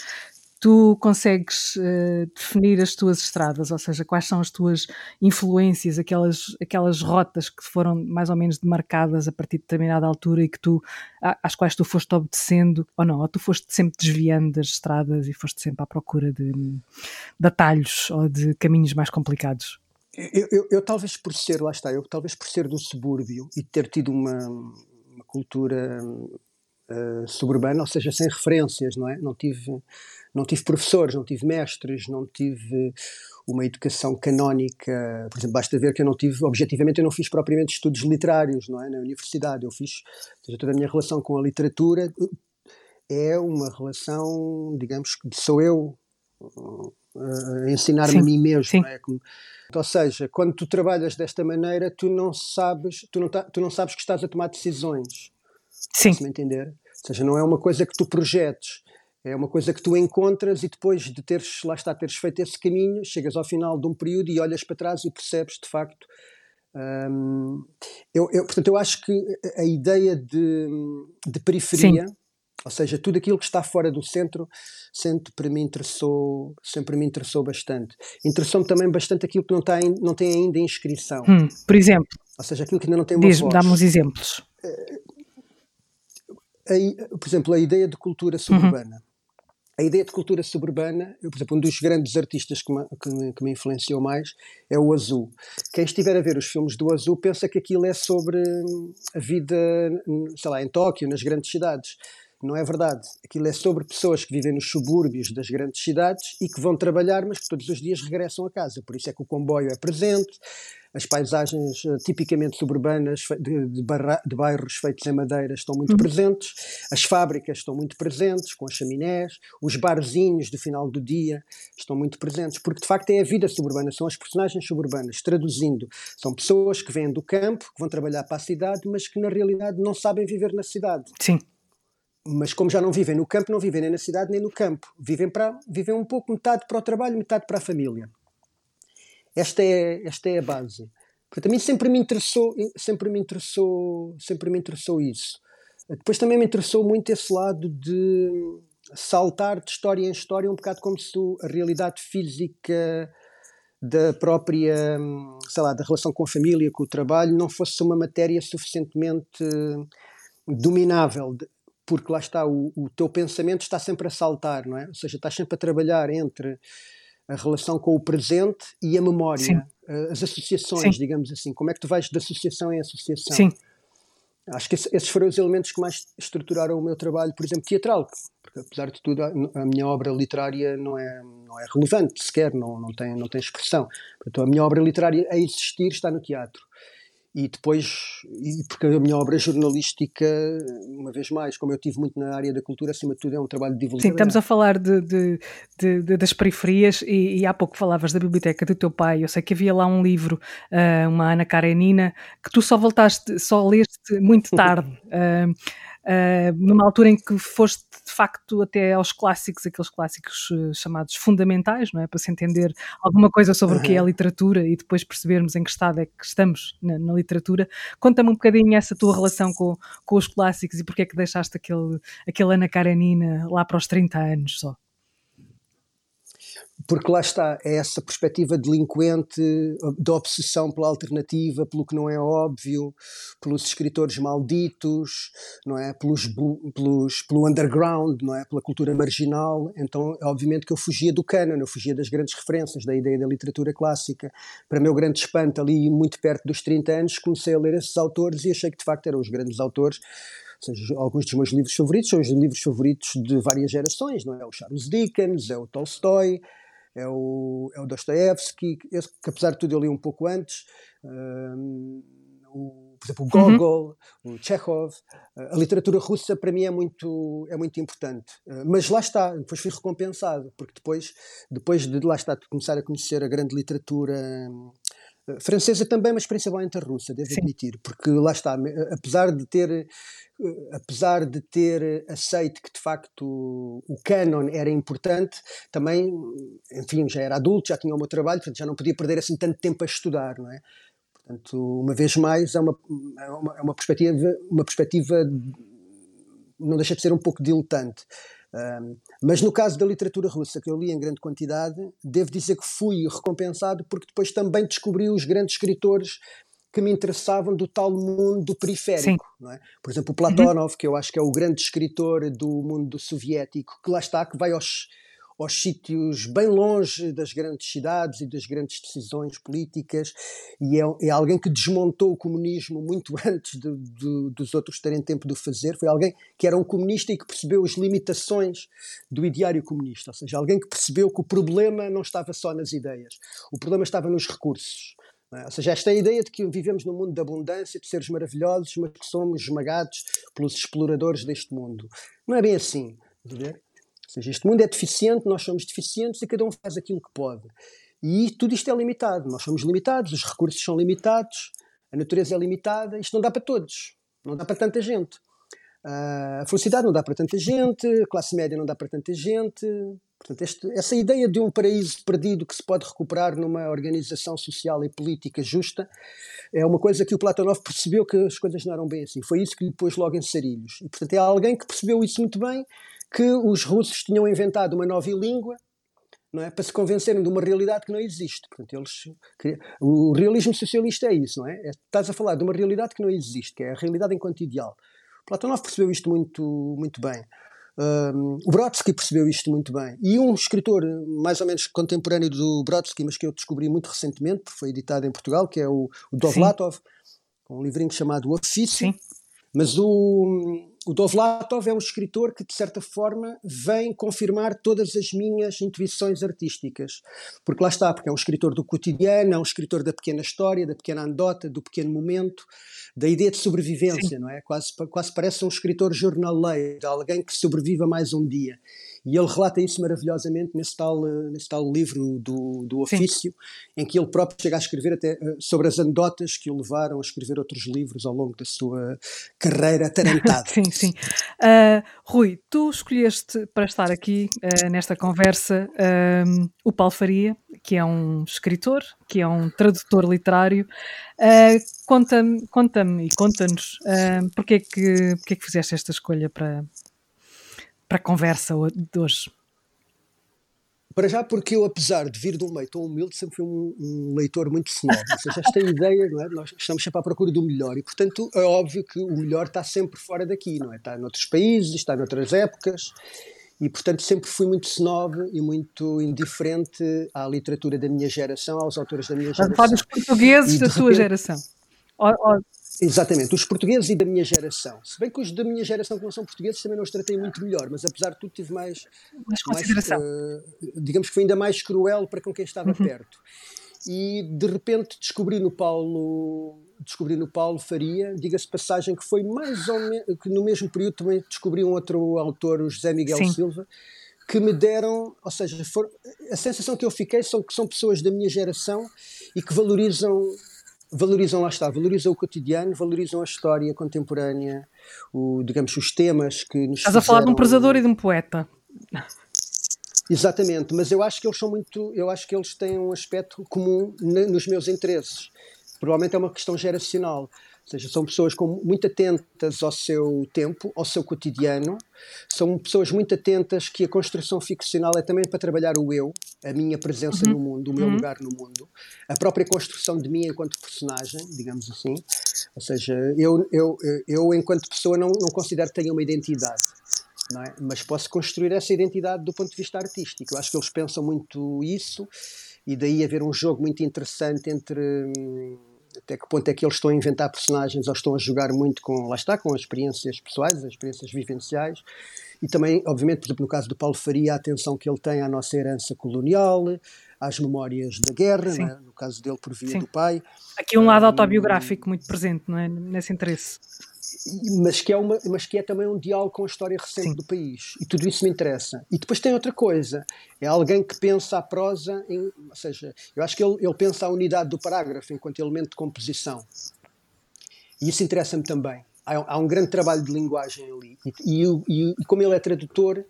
tu consegues uh, definir as tuas estradas, ou seja, quais são as tuas influências, aquelas, aquelas rotas que foram mais ou menos demarcadas a partir de determinada altura e que tu, às quais tu foste obedecendo, ou não, ou tu foste sempre desviando das estradas e foste sempre à procura de, de atalhos ou de caminhos mais complicados? Eu, eu, eu, talvez por ser, lá está, eu talvez por ser do subúrbio e ter tido uma, uma cultura uh, suburbana, ou seja, sem referências, não é? Não tive não tive professores, não tive mestres, não tive uma educação canónica. Por exemplo, basta ver que eu não tive, objetivamente, eu não fiz propriamente estudos literários, não é? Na universidade. Eu fiz, seja, toda a minha relação com a literatura é uma relação, digamos, que sou eu a ensinar-me a mim mesmo. É? Como, ou seja, quando tu trabalhas desta maneira, tu não sabes, tu não, tá, tu não sabes que estás a tomar decisões. Sim. Se me entender? Ou seja, não é uma coisa que tu projetes. É uma coisa que tu encontras e depois de teres, lá está, teres feito esse caminho, chegas ao final de um período e olhas para trás e percebes de facto. Hum, eu, eu, portanto, eu acho que a ideia de, de periferia, Sim. ou seja, tudo aquilo que está fora do centro, sempre para mim interessou, sempre me interessou bastante. Interessou-me também bastante aquilo que não tem, não tem ainda inscrição. Hum, por exemplo. Ou seja, aquilo que ainda não tem uma Diz-me, dá-me uns exemplos. A, por exemplo, a ideia de cultura suburbana. Uhum a ideia de cultura suburbana, eu, por exemplo, um dos grandes artistas que me, que, que me, influenciou mais é o Azul. Quem estiver a ver os filmes do Azul pensa que aquilo é sobre a vida, sei lá, em Tóquio, nas grandes cidades. Não é verdade. Aquilo é sobre pessoas que vivem nos subúrbios das grandes cidades e que vão trabalhar, mas que todos os dias regressam a casa. Por isso é que o comboio é presente, as paisagens uh, tipicamente suburbanas de, de, barra, de, bairros feitos em madeira estão muito uhum. presentes, as fábricas estão muito presentes, com as chaminés, os barzinhos do final do dia estão muito presentes, porque de facto é a vida suburbana, são as personagens suburbanas. Traduzindo, são pessoas que vêm do campo, que vão trabalhar para a cidade, mas que na realidade não sabem viver na cidade. Sim mas como já não vivem no campo, não vivem nem na cidade nem no campo. Vivem, para, vivem um pouco, metade para o trabalho, metade para a família. Esta é, esta é a base. Porque também sempre me interessou, sempre me interessou, sempre me interessou isso. Depois também me interessou muito esse lado de saltar de história em história, um bocado como se a realidade física da própria, sei lá, da relação com a família, com o trabalho, não fosse uma matéria suficientemente dominável, porque lá está, o, o teu pensamento está sempre a saltar, não é? Ou seja, estás sempre a trabalhar entre a relação com o presente e a memória, Sim. As associações, Sim. digamos assim. Como é que tu vais de associação em associação? Sim. Acho que esses foram os elementos que mais estruturaram o meu trabalho, por exemplo, teatral, porque apesar de tudo a, minha obra literária não é, não é relevante sequer, não, não, tem, não tem expressão. Portanto, a minha obra literária a existir está no teatro e depois, e porque a minha obra jornalística, uma vez mais, como eu tive muito na área da cultura, acima de tudo é um trabalho de divulgação. Sim, estamos a falar de, de, de, das periferias e, e, há pouco falavas da biblioteca do teu pai. Eu sei que havia lá um livro, uh, uma Ana Karenina, que tu só voltaste, só leste muito tarde. Uh, numa altura em que foste de facto até aos clássicos, aqueles clássicos uh, chamados fundamentais, não é? Para se entender alguma coisa sobre uhum. o que é a literatura e depois percebermos em que estado é que estamos na, na literatura. Conta-me um bocadinho essa tua relação com, com os clássicos e porque é que deixaste aquele, aquele Ana Karenina lá para os 30 anos só porque lá está, é essa perspectiva delinquente, da obsessão pela alternativa, pelo que não é óbvio, pelos escritores malditos, não é? Pelos, pelos, pelo underground, não é? Pela cultura marginal. Então, obviamente que eu fugia do canon, eu fugia das grandes referências, da ideia da literatura clássica. Para meu grande espanto, ali muito perto dos 30 anos, comecei a ler esses autores e achei que de facto eram os grandes autores seja, alguns dos meus livros favoritos são os livros favoritos de várias gerações, não é? O Charles Dickens, é o Tolstói, é o, é o Dostoevsky, que apesar de tudo eu li um pouco antes, um, o, por exemplo, o Gogol, uhum. o Chekhov. A literatura russa para mim é muito, é muito importante. Mas lá está, depois fui recompensado, porque depois, depois de lá está, de começar a conhecer a grande literatura francesa também, mas principalmente a russa, devo Sim. admitir, porque lá está, apesar de ter apesar de ter aceito que de facto o canon era importante, também, enfim, já era adulto, já tinha o meu trabalho, portanto já não podia perder assim tanto tempo a estudar, não é? Portanto, uma vez mais, é uma, é uma, é uma perspectiva, uma perspectiva não deixa de ser um pouco diletante. Um, mas no caso da literatura russa, que eu li em grande quantidade, devo dizer que fui recompensado porque depois também descobri os grandes escritores que me interessavam do tal mundo periférico. É? Por exemplo, o Platonov, uhum. que eu acho que é o grande escritor do mundo soviético, que lá está, que vai aos, aos sítios bem longe das grandes cidades e das grandes decisões políticas, e é, é alguém que desmontou o comunismo muito antes de, de, dos outros terem tempo de o fazer. Foi alguém que era um comunista e que percebeu as limitações do ideário comunista, ou seja, alguém que percebeu que o problema não estava só nas ideias, o problema estava nos recursos. É? Ou seja, esta ideia de que vivemos num mundo de abundância, de seres maravilhosos, mas que somos esmagados pelos exploradores deste mundo. Não é bem assim. Entender? Seja, este mundo é deficiente, nós somos deficientes e cada um faz aquilo que pode. E tudo isto é limitado. Nós somos limitados, os recursos são limitados, a natureza é limitada. Isto não dá para todos, não dá para tanta gente. Uh, a felicidade não dá para tanta gente, a classe média não dá para tanta gente. Portanto, este, essa ideia de um paraíso perdido que se pode recuperar numa organização social e política justa é uma coisa que o Platonov percebeu que as coisas não eram bem assim. Foi isso que lhe pôs logo em sarilhos. E, portanto, é alguém que percebeu isso muito bem que os russos tinham inventado uma nova língua não é? para se convencerem de uma realidade que não existe. Portanto, eles, o realismo socialista é isso, não é? é? Estás a falar de uma realidade que não existe, que é a realidade enquanto ideal. Platonov percebeu isto muito, muito bem. Um, o Brodsky percebeu isto muito bem. E um escritor mais ou menos contemporâneo do Brodsky, mas que eu descobri muito recentemente, porque foi editado em Portugal, que é o, o Dovlatov, um livrinho chamado O Ofício. Sim. Mas o, o Dovlatov é um escritor que, de certa forma, vem confirmar todas as minhas intuições artísticas. Porque lá está, porque é um escritor do cotidiano, é um escritor da pequena história, da pequena anedota, do pequeno momento, da ideia de sobrevivência, Sim. não é? Quase, quase parece um escritor jornaleiro, alguém que sobreviva mais um dia. E ele relata isso maravilhosamente nesse tal, eh, nesse tal livro do, do ofício, Sim. em que ele próprio chega a escrever até eh, sobre as anedotas que o levaram a escrever outros livros ao longo da sua carreira atarantada. sim, sim. Uh, Rui, tu escolheste para estar aqui uh, nesta conversa uh, o Paulo Faria, que é um escritor, que é um tradutor literário. conta-me conta e conta-nos uh, porque, é que, porque é que fizeste esta escolha para, para a conversa de hoje? Para já, porque eu, apesar de vir de um meio tão humilde, sempre fui um, um leitor muito snob. Ou seja, esta ideia, não é? Nós estamos sempre à procura do melhor e, portanto, é óbvio que o melhor está sempre fora daqui, não é? Está noutros países, está noutras épocas e, portanto, sempre fui muito snob e muito indiferente à literatura da minha geração, aos autores da minha geração. Para os portugueses da sua repente, geração. Exatamente, os portugueses e da minha geração. Se bem que os da minha geração que não são portugueses também não os tratei muito melhor, mas apesar de tudo tive mais, mais consideração. Mais, uh, digamos que foi ainda mais cruel para com quem estava uhum. perto. E de repente descobri no Paulo, descobri no Paulo Faria, diga-se passagem que foi mais ou menos, que no mesmo período também descobri um outro autor, o José Miguel Sim. Silva, que me deram, ou seja, for, a sensação que eu fiquei são que são pessoas da minha geração e que valorizam valorizam, lá está, valorizam o cotidiano, valorizam a história contemporânea, o, digamos, os temas que nos Estás fizeram... a falar de um presador e de um poeta. Exatamente, mas eu acho que eles são muito, eu acho que eles têm um aspecto comum nos meus interesses. Provavelmente é uma questão geracional. Ou seja, são pessoas com, muito atentas ao seu tempo, ao seu cotidiano, são pessoas muito atentas que a construção ficcional é também para trabalhar o eu, a minha presença uhum. no mundo, o meu uhum. lugar no mundo, a própria construção de mim enquanto personagem, digamos assim. Ou seja, eu, eu, eu enquanto pessoa não, não considero que tenha uma identidade. É? Mas posso construir essa identidade do ponto de vista artístico. Eu acho que eles pensam muito isso, e daí haver um jogo muito interessante entre hum, até que ponto é que eles estão a inventar personagens ou estão a jogar muito com, lá está, com as experiências pessoais, as experiências vivenciais. E também, obviamente, por exemplo, no caso do Paulo Faria, a atenção que ele tem à nossa herança colonial, às memórias da guerra, é? no caso dele por via Sim. do pai. Aqui um lado um, autobiográfico muito presente, não é? Nesse interesse. Mas que, é uma, mas que é também um diálogo com a história recente Sim. do país. E tudo isso me interessa. E depois tem outra coisa: é alguém que pensa a prosa, em, ou seja, eu acho que ele, ele pensa a unidade do parágrafo enquanto elemento de composição. E isso interessa-me também. Há, há, um grande trabalho de linguagem ali. E, e, e como ele é tradutor,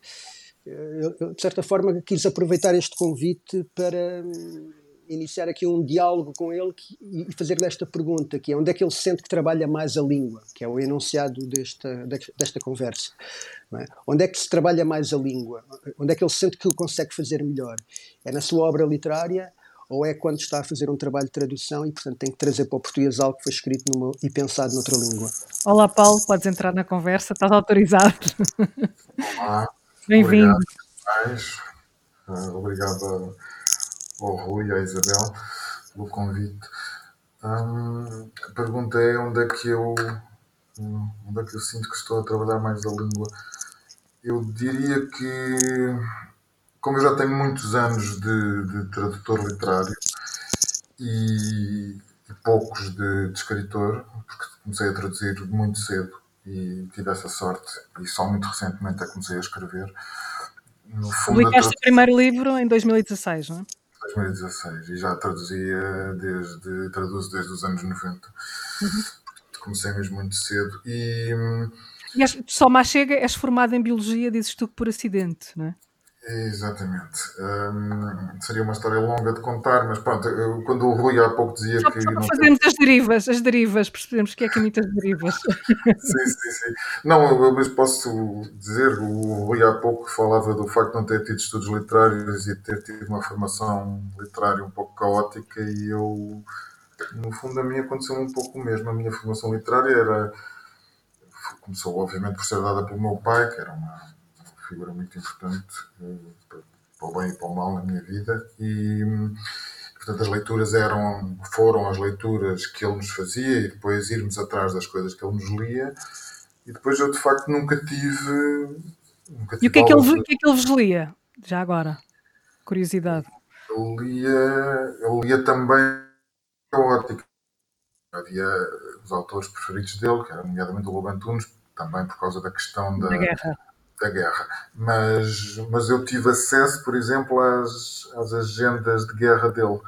eh, eu, de certa forma quis aproveitar este convite para iniciar aqui um diálogo com ele que, e fazer-lhe esta pergunta, que é onde é que ele sente que trabalha mais a língua, que é o enunciado desta, desta conversa. É? Onde é que se trabalha mais a língua? Onde é que ele sente que ele consegue fazer melhor? É na sua obra literária ou é quando está a fazer um trabalho de tradução e, portanto, tem que trazer para o português algo que foi escrito numa, e pensado noutra língua? Olá, Paulo, podes entrar na conversa, estás autorizado. Olá. Bem-vindo. Obrigado, obrigado ao Rui à Isabel pelo convite. Hum, a pergunta é onde é que eu onde é que eu sinto que estou a trabalhar mais a língua. Eu diria que como eu já tenho muitos anos de, de tradutor literário e, e poucos de, de, escritor, porque comecei a traduzir muito cedo e tive essa sorte, e só muito recentemente é comecei a escrever. No fundo, Publicaste o primeiro livro em 2016, não é? 2016 e já traduzia desde traduzo desde os anos 90 uhum. comecei mesmo muito cedo e, e és, só mais chega és formado em biologia dizes tu que por acidente não é? Exatamente. Seria uma história longa de contar, mas pronto, eu, quando o Rui há pouco dizia só, que. Só fazemos tem... as derivas, as derivas, percebemos que é que imita as derivas. sim, sim, sim. Não, mas posso dizer, o Rui há pouco falava do facto de não ter tido estudos literários e ter tido uma formação literária um pouco caótica, e eu, no fundo, a mim aconteceu um pouco o mesmo. A minha formação literária era. Começou, obviamente, por ser dada pelo meu pai, que era uma figura muito importante eh, para o bem e para o mal na minha vida e portanto as leituras eram foram as leituras que ele nos fazia e depois irmos atrás das coisas que ele nos lia e depois eu de facto nunca tive, nunca tive e o que é que ele, o que é que ele vos lia já agora? Curiosidade. Eu lia eu lia também havia os autores preferidos dele que era nomeadamente o Lobo Antunes também por causa da questão da, da guerra da guerra. Mas, mas eu tive acesso, por exemplo, às, às agendas de guerra dele.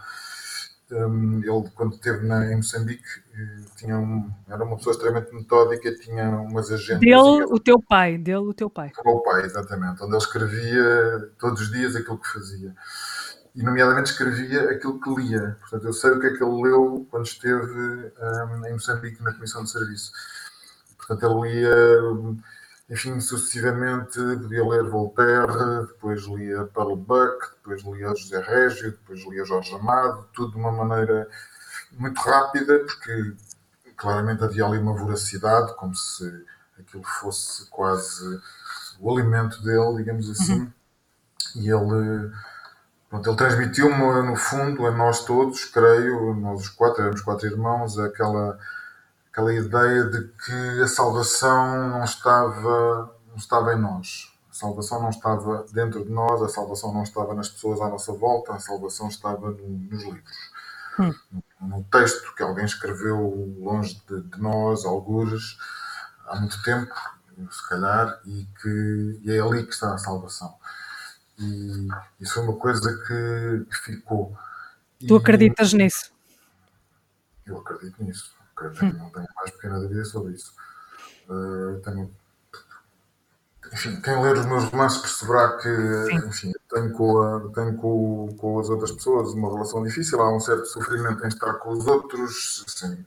Um, ele, quando esteve na, em Moçambique, eh, tinha um, era uma pessoa extremamente metódica, tinha umas agendas. Dele, o teu pai, dele, o teu pai. O meu pai, exatamente, onde ele escrevia todos os dias aquilo que fazia. E, nomeadamente, escrevia aquilo que lia. Portanto, eu sei o que é que ele leu quando esteve um, em Moçambique na Comissão de Serviço. Portanto, ele lia enfim, sucessivamente podia ler Voltaire, depois lia Paulo Buck, depois lia José Régio, depois lia Jorge Amado, tudo de uma maneira muito rápida, porque claramente havia ali uma voracidade, como se aquilo fosse quase o alimento dele, digamos assim. Uhum. E ele, pronto, ele transmitiu-me, no fundo, a nós todos, creio, nós os quatro, éramos quatro irmãos, aquela aquela ideia de que a salvação não estava, não estava em nós. A salvação não estava dentro de nós, a salvação não estava nas pessoas à nossa volta, a salvação estava no, nos livros. Hum. No, no, texto que alguém escreveu longe de, de, nós, algures, há muito tempo, se calhar, e, que, e é ali que está a salvação. E isso foi uma coisa que, que ficou. Tu acreditas nisso? Eu acredito nisso hum. não tenho mais pequena dúvida sobre isso. Uh, tenho, enfim, quem ler os meus romances perceberá que enfim, tenho, com, a, tenho com, com as outras pessoas uma relação difícil, há um certo sofrimento em estar com os outros, assim,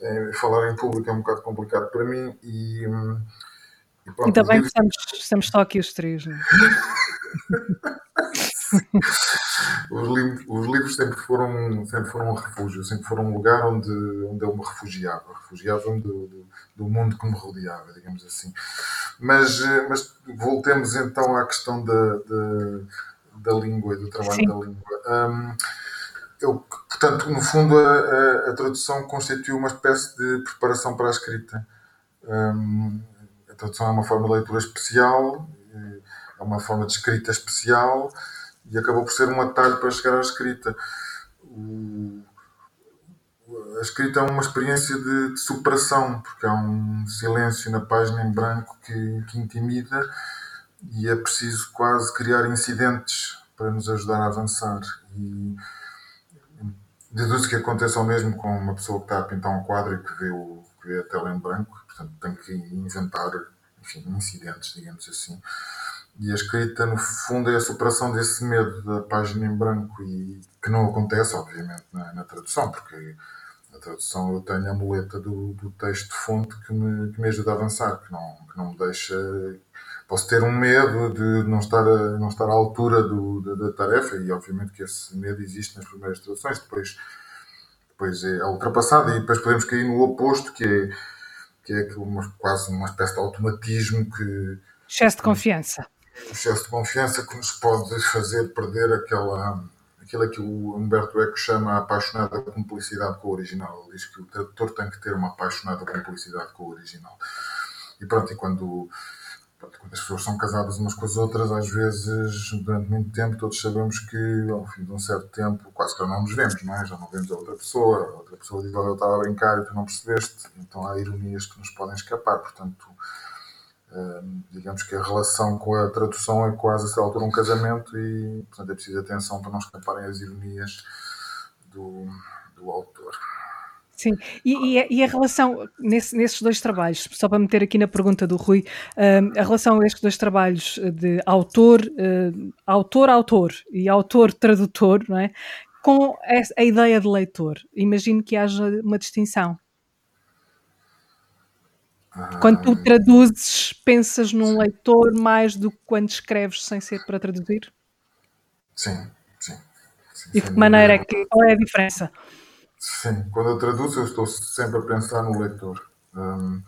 é, falar em público é um bocado complicado para mim e. E, pronto, Ainda bem que estamos, estamos só aqui os três, não é? os, livros, os, livros, sempre foram, sempre foram um refúgio, sempre foram um lugar onde, onde eu me refugiava, refugiava-me do, do, do, mundo que me rodeava, digamos assim. Mas, eh, mas voltemos então à questão da, da, da língua e do trabalho Sim. da língua. Um, eu, portanto, no fundo, a, a, a, tradução constitui uma espécie de preparação para a escrita. Um, a tradução é uma forma de leitura especial, eh, é uma forma de escrita especial e acabou por ser um atalho para chegar à escrita. O, a escrita é uma experiência de, de, superação, porque há um silêncio na página em branco que, que intimida e é preciso quase criar incidentes para nos ajudar a avançar. E deduzo que aconteça o mesmo com uma pessoa que está a pintar um quadro e que vê, o, que vê a tela em branco, portanto tem que inventar enfim, incidentes, digamos assim. E a escrita, no fundo, é a superação desse medo da página em branco e que não acontece, obviamente, na, na tradução, porque na tradução eu tenho a muleta do, do texto-fonte que me, que me ajuda a avançar, que não, que não me deixa. Posso ter um medo de não estar, a, não estar à altura do, da, da, tarefa, e obviamente que esse medo existe nas primeiras traduções, depois, depois é ultrapassado, e depois podemos cair no oposto, que é, que é uma, quase uma espécie de automatismo que. Excesso de confiança. Um excesso de confiança que nos pode fazer perder aquela aquilo que o Humberto Eco chama a apaixonada cumplicidade com o original. Ele diz que o tradutor tem que ter uma apaixonada cumplicidade com o original. E pronto, e quando, pronto, quando as pessoas são casadas umas com as outras, às vezes, durante muito tempo, todos sabemos que, ao fim de um certo tempo, quase que não nos vemos, não é? Já não vemos a outra pessoa, a outra pessoa diz, olha, eu estava a brincar e tu não percebeste. Então há ironias que nos podem escapar. Portanto, digamos que a relação com a tradução é quase a altura um casamento e, portanto, é preciso atenção para não escaparem as ironias do, do autor. Sim, e, e, a, e a relação nesse, nesses dois trabalhos, só para meter aqui na pergunta do Rui, a relação a estes dois trabalhos de autor, autor-autor e autor-tradutor, não é? Com a ideia de leitor, imagino que haja uma distinção. Quando tu traduzes, pensas num leitor mais do que quando escreves sem ser para traduzir? Sim, sim. sim e de que maneira é que. Qual é a diferença? Sim, quando eu traduzo, eu estou sempre a pensar no leitor. Um,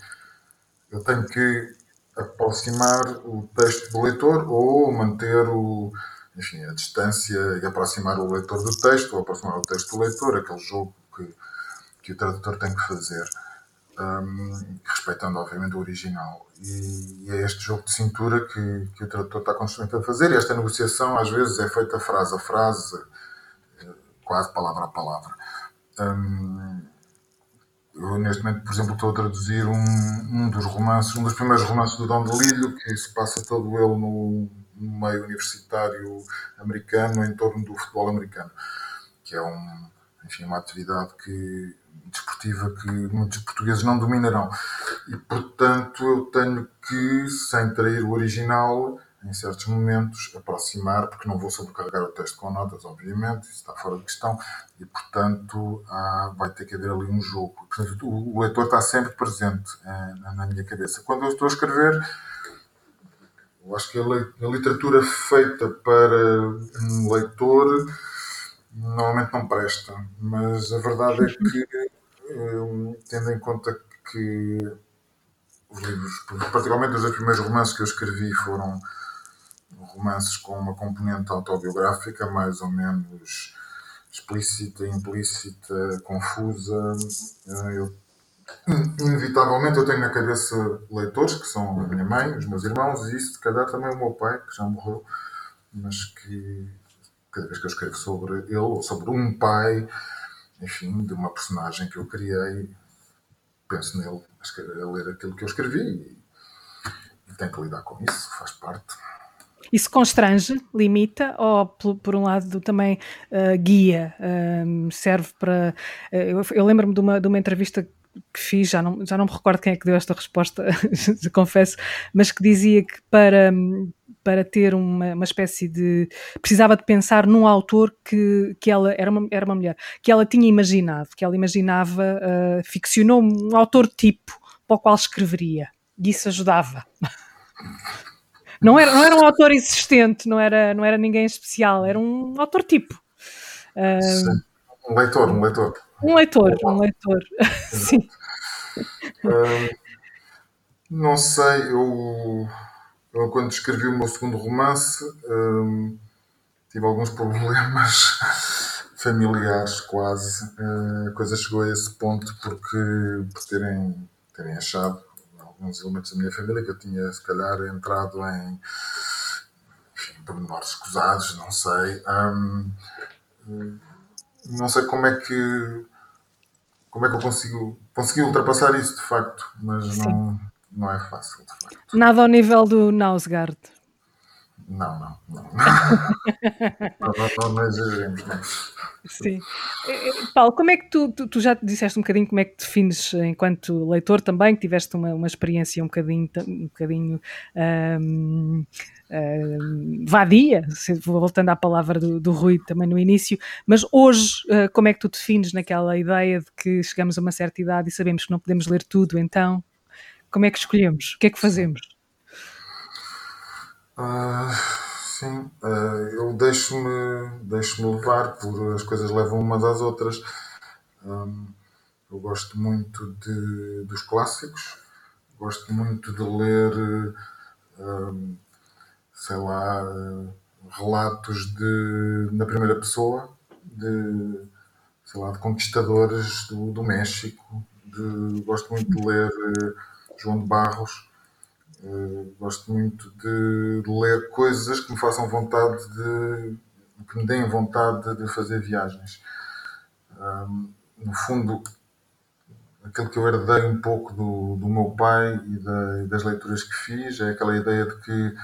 eu tenho que aproximar o texto do leitor ou manter o, enfim, a distância e aproximar o leitor do texto ou aproximar o texto do leitor, aquele jogo que, que o tradutor tem que fazer um, respeitando obviamente o original. E, e, é este jogo de cintura que, que o tradutor está constantemente a fazer. E esta negociação às vezes é feita frase a frase, eh, quase palavra a palavra. Um, eu neste momento, por exemplo, estou a traduzir um, um dos romances, um dos primeiros romances do Dom DeLillo, que se passa todo ele no, no meio universitário americano, em torno do futebol americano, que é um, enfim, uma atividade que desportiva que muitos portugueses não dominarão. E, portanto, eu tenho que, sem trair o original, em certos momentos, aproximar, porque não vou sobrecarregar o texto com notas, obviamente, isso está fora de questão, e, portanto, há, vai ter que haver ali um jogo. Portanto, o, o leitor está sempre presente é, na minha cabeça. Quando eu estou a escrever, eu acho que a, a literatura feita para um leitor normalmente não presta, mas a verdade é que tendo em conta que os livros, particularmente os primeiros romances que eu escrevi foram romances com uma componente autobiográfica mais ou menos explícita, implícita, confusa. Eu, inevitavelmente eu tenho na cabeça leitores que são a minha mãe, os meus irmãos e isso, se calhar também o meu pai, que já morreu, mas que cada vez que eu escrevo sobre ele ou sobre um pai, enfim, de uma personagem que eu criei, penso nele a, ler aquilo que eu escrevi e, e tenho que lidar com isso, faz parte. Isso constrange, limita ou, por, um lado, também uh, guia, uh, serve para. Uh, eu, eu lembro-me de uma, de uma entrevista que fiz, já não, já não me recordo quem é que deu esta resposta, confesso, mas que dizia que para, para ter uma, uma espécie de. precisava de pensar num autor que, que ela era uma, era uma mulher, que ela tinha imaginado, que ela imaginava, uh, ficcionou um autor tipo para o qual escreveria, e isso ajudava. Não era, não era um autor existente, não era, não era ninguém especial, era um autor tipo. Uh, um leitor, um leitor. Um leitor, um leitor. Sim. Uh, não sei, eu eu, quando escrevi o meu segundo romance, um, tive alguns problemas familiares, quase. Uh, a coisa chegou a esse ponto porque, por terem, terem achado alguns elementos da minha família que eu tinha, se calhar, entrado em enfim, pormenores escusados, não sei. Um, não sei como é que como é que eu consigo consegui ultrapassar isso de facto, mas não, não é fácil de facto. Nada ao nível do Nausgard. Não, não, não. não, não, não exageremos, não. Sim. Eh, eh, Paulo, como é que tu, tu, tu, já disseste um bocadinho como é que te defines enquanto leitor também, que tiveste uma, uma experiência um bocadinho, um bocadinho um, um, vadia, voltando à palavra do, do Rui também no início, mas hoje uh, como é que tu defines naquela ideia de que chegamos a uma certa idade e sabemos que não podemos ler tudo, então como é que escolhemos? O que é que fazemos? Uh, sim, uh, eu deixo-me deixo levar por as coisas levam umas às outras. Um, eu gosto muito de, dos clássicos, gosto muito de ler, um, sei lá, relatos de, na primeira pessoa, de, sei lá, de conquistadores do, do México. De, gosto muito de ler uh, João de Barros Uh, gosto muito de, de, ler coisas que me façam vontade de. que me deem vontade de fazer viagens. Um, no fundo, aquilo que eu herdei um pouco do, do meu pai e, da, e, das leituras que fiz é aquela ideia de que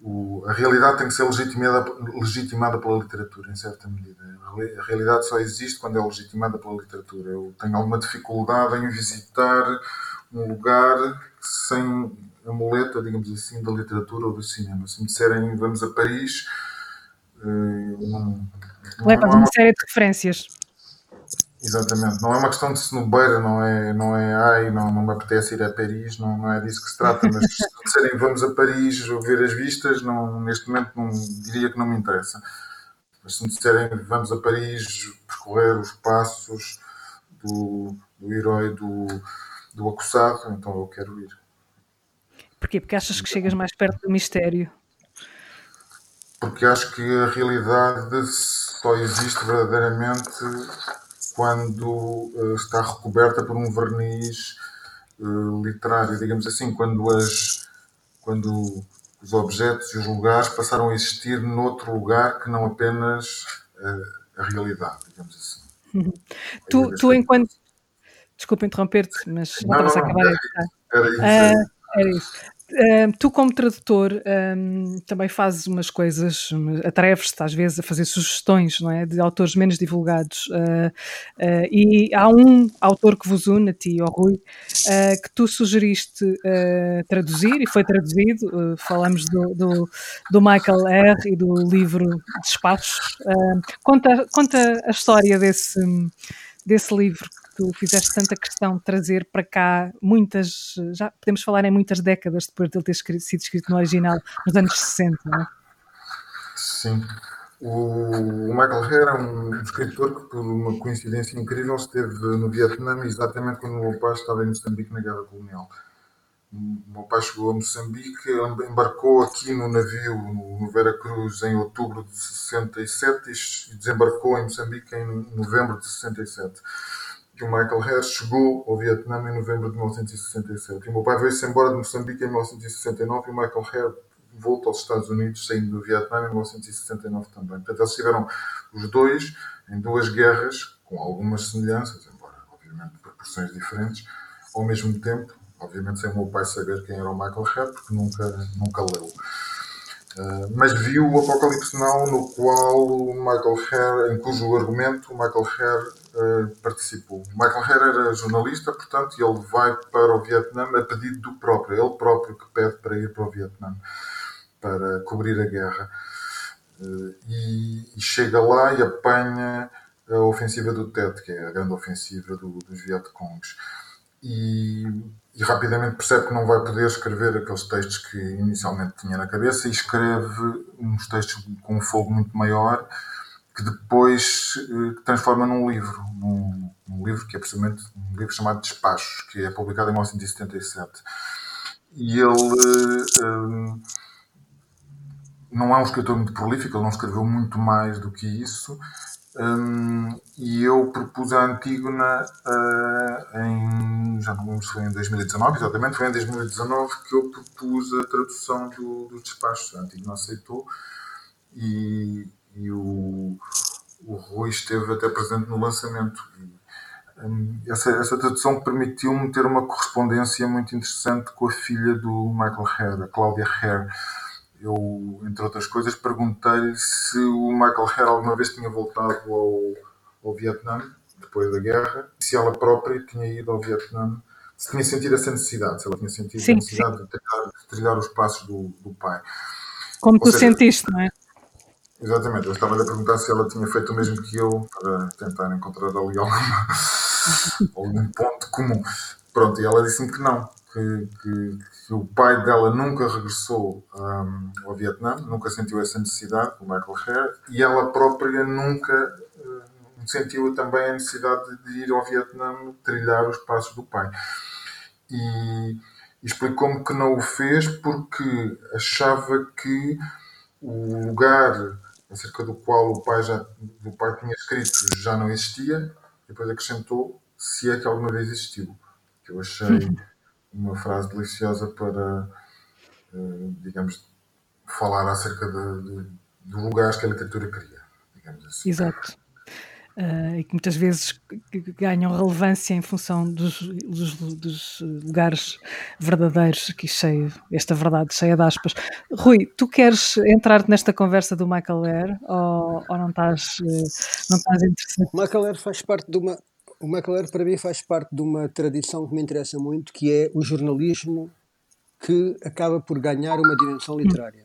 o, a realidade tem que ser legitimada, legitimada pela literatura, em certa medida. A realidade só existe quando é legitimada pela literatura. Eu tenho alguma dificuldade em visitar um lugar sem a muleta, digamos assim, da literatura ou do cinema. Se me disserem vamos a Paris, uh, não, levas uma série de referências. Exatamente, não é uma questão de snobeira, não é, não é ai, não, não me apetece ir a Paris, não, não é disso que se trata, mas se me disserem vamos a Paris ver as vistas, não, neste momento não, diria que não me interessa. Mas se me disserem vamos a Paris percorrer os passos do, do herói do, do acossado, então eu quero ir. Porquê? Porque achas que chegas mais perto do mistério? Porque acho que a realidade só existe verdadeiramente quando uh, está recoberta por um verniz uh, literário, digamos assim, quando, as, quando os objetos e os lugares passaram a existir noutro lugar que não apenas uh, a realidade, digamos assim. Uhum. Tu, tu enquanto. Desculpa interromper-te, mas não, não, não, acabar. Era, era isso. Era isso tu, como tradutor, um, também fazes umas coisas, atreves-te às vezes a fazer sugestões não é? de autores menos divulgados. Uh, uh, e há um autor que vos une, a ti, ao Rui, uh, que tu sugeriste traduzir e foi traduzido. falamos do, do, do, Michael R. e do livro Despachos. conta, conta a história desse, desse livro tu fizeste tanta questão de trazer para cá muitas, já podemos falar em muitas décadas depois de ele ter escrito, sido escrito no original, nos anos 60, não é? Sim. O Michael Hare é um escritor que, por uma coincidência incrível, esteve no Vietnã exatamente quando o meu pai estava em Moçambique na Guerra Colonial. O meu pai chegou a Moçambique, embarcou aqui no navio no Vera Cruz em outubro de 67 e desembarcou em Moçambique em novembro de 67 que o Michael Hare chegou ao Vietnã em novembro de 1967. E o meu pai veio-se embora de Moçambique em 1969 e o Michael Hare volta aos Estados Unidos, saindo do Vietnã em 1969 também. Portanto, eles estiveram os dois em duas guerras, com algumas semelhanças, embora, obviamente, proporções diferentes, ao mesmo tempo, obviamente sem o meu pai saber quem era o Michael Hare, porque nunca, nunca leu. Uh, mas viu o Apocalipse Now, no qual Michael Hare, em cujo argumento Michael Hare uh, participou. Michael Hare era jornalista, portanto, ele vai para o Vietnã a pedido do próprio, ele próprio que pede para ir para o Vietnã, para cobrir a guerra. Uh, e, e, chega lá e apanha a ofensiva do Tet, que é a grande ofensiva do, dos Vietcongs. E e rapidamente percebe que não vai poder escrever aqueles textos que inicialmente tinha na cabeça e escreve uns textos com um fogo muito maior que depois eh, transforma num livro, num, num, livro que é precisamente um livro chamado Despachos, que é publicado em 1977. E ele um, eh, não é um escritor muito prolífico, ele não escreveu muito mais do que isso, um, e eu propus a Antígona uh, em. já não lembro se foi em 2019, exatamente, foi em 2019 que eu propus a tradução do, dos despachos. A Antígona aceitou e, e o, o Rui esteve até presente no lançamento. E, hum, essa, essa tradução permitiu-me ter uma correspondência muito interessante com a filha do Michael Hare, a Cláudia Hare. Eu, entre outras coisas, perguntei-lhe se o Michael Hare alguma vez tinha voltado ao, ao Vietnã, depois da guerra, se ela própria tinha ido ao Vietnã, se tinha sentido essa necessidade, se ela tinha sentido sim, a necessidade de trilhar, de trilhar, os passos do, do pai. Como Ou tu seja, sentiste, não é? Exatamente, eu estava a perguntar se ela tinha feito o mesmo que eu para tentar encontrar ali alguma, algum ponto comum. Pronto, e ela disse-me que não, que, que, que, o pai dela nunca regressou um, ao Vietnã, nunca sentiu essa necessidade, o Michael Hare, e ela própria nunca uh, sentiu também a necessidade de ir ao Vietnã trilhar os passos do pai. E explicou-me que não o fez porque achava que o lugar acerca do qual o pai já o pai tinha escrito já não existia, depois acrescentou se é que alguma vez existiu. Que eu achei uma frase deliciosa para, eh, digamos, falar acerca de, de, de lugares que a literatura cria, digamos assim. Exato uh, e que muitas vezes ganham relevância em função dos, dos, dos lugares verdadeiros, aqui cheio, esta verdade cheia de aspas. Rui, tu queres entrar nesta conversa do Michael Lair ou, ou não, estás, uh, não estás interessado? O Michael Lair faz parte de uma. O Lair, para mim, faz parte de uma tradição que me interessa muito, que é o jornalismo que acaba por ganhar uma dimensão literária.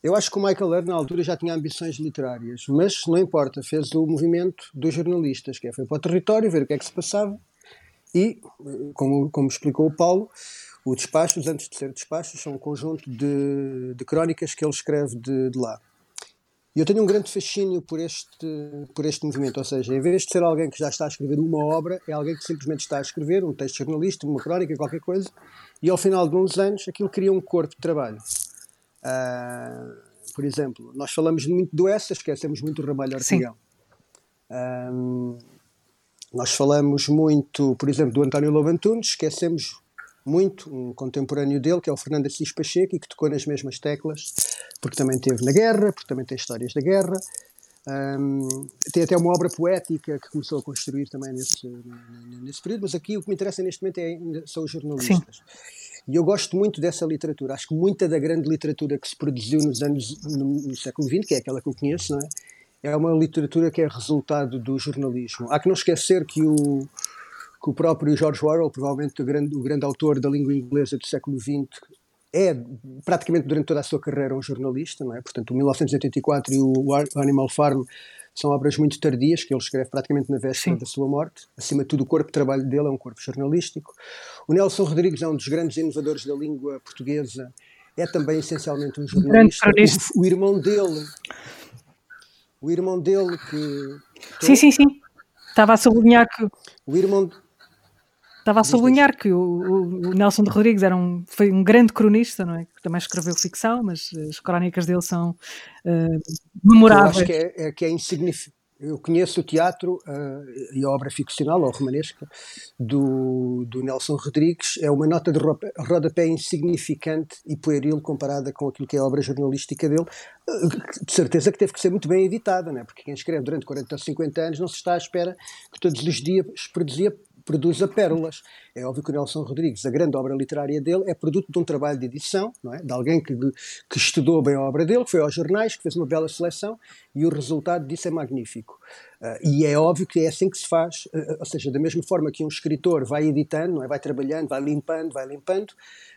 Eu acho que o Michael Lear, na altura, já tinha ambições literárias, mas não importa, fez o movimento dos jornalistas, que é foi para o território, ver o que é que se passava e, como, como explicou o Paulo, o Despachos, antes de ser Despachos, são um conjunto de, de crónicas que ele escreve de, de lá. E eu tenho um grande fascínio por este, por este movimento, ou seja, em vez de ser alguém que já está a escrever uma obra, é alguém que simplesmente está a escrever um texto jornalístico, uma crónica, qualquer coisa, e ao final de uns anos aquilo cria um corpo de trabalho. Uh, por exemplo, nós falamos muito do Essa, esquecemos muito do Ramalho Ortigão. Uh, nós falamos muito, por exemplo, do António Lobo Antunes, esquecemos muito um contemporâneo dele, que é o Fernando Assis Pacheco, e que tocou nas mesmas teclas, porque também teve na guerra, porque também tem histórias da guerra. Um, tem até uma obra poética que começou a construir também nesse, nesse período, mas aqui o que me interessa neste momento é, são os jornalistas. Sim. E eu gosto muito dessa literatura. Acho que muita da grande literatura que se produziu nos anos no, no século XX, que é aquela que eu conheço, não é? é uma literatura que é resultado do jornalismo. Há que não esquecer que o, que o próprio George Orwell, provavelmente o grande, o grande autor da língua inglesa do século XX, é praticamente durante toda a sua carreira um jornalista, não é? Portanto, o 1984 e o Animal Farm são obras muito tardias, que ele escreve praticamente na véspera da sua morte. Acima de tudo, o corpo de trabalho dele é um corpo jornalístico. O Nelson Rodrigues é um dos grandes inovadores da língua portuguesa, é também essencialmente um jornalista. O, o irmão dele, o irmão dele que... Sim, sim, sim. Estava a sublinhar que... O irmão... Estava a sublinhar que o, o, Nelson de Rodrigues era um, foi um grande cronista, não é? Que também escreveu ficção, mas as crónicas dele são uh, memoráveis. Eu acho que é, é, que é insignificante. Eu conheço o teatro uh, e a obra ficcional, ou romanesca, do, do Nelson Rodrigues. É uma nota de rodapé insignificante e pueril comparada com aquilo que é a obra jornalística dele. Uh, de certeza que teve que ser muito bem editada, né? porque quem escreve durante 40 ou 50 anos não se está à espera que todos os dias produzia produz a pérolas. É óbvio que o Nelson Rodrigues, a grande obra literária dele, é produto de um trabalho de edição, não é? de alguém que, que estudou bem a obra dele, que foi aos jornais, que fez uma bela seleção e o resultado disso é magnífico. Uh, e é óbvio que é assim que se faz, uh, ou seja, da mesma forma que um escritor vai editando, não é? vai trabalhando, vai limpando, vai limpando,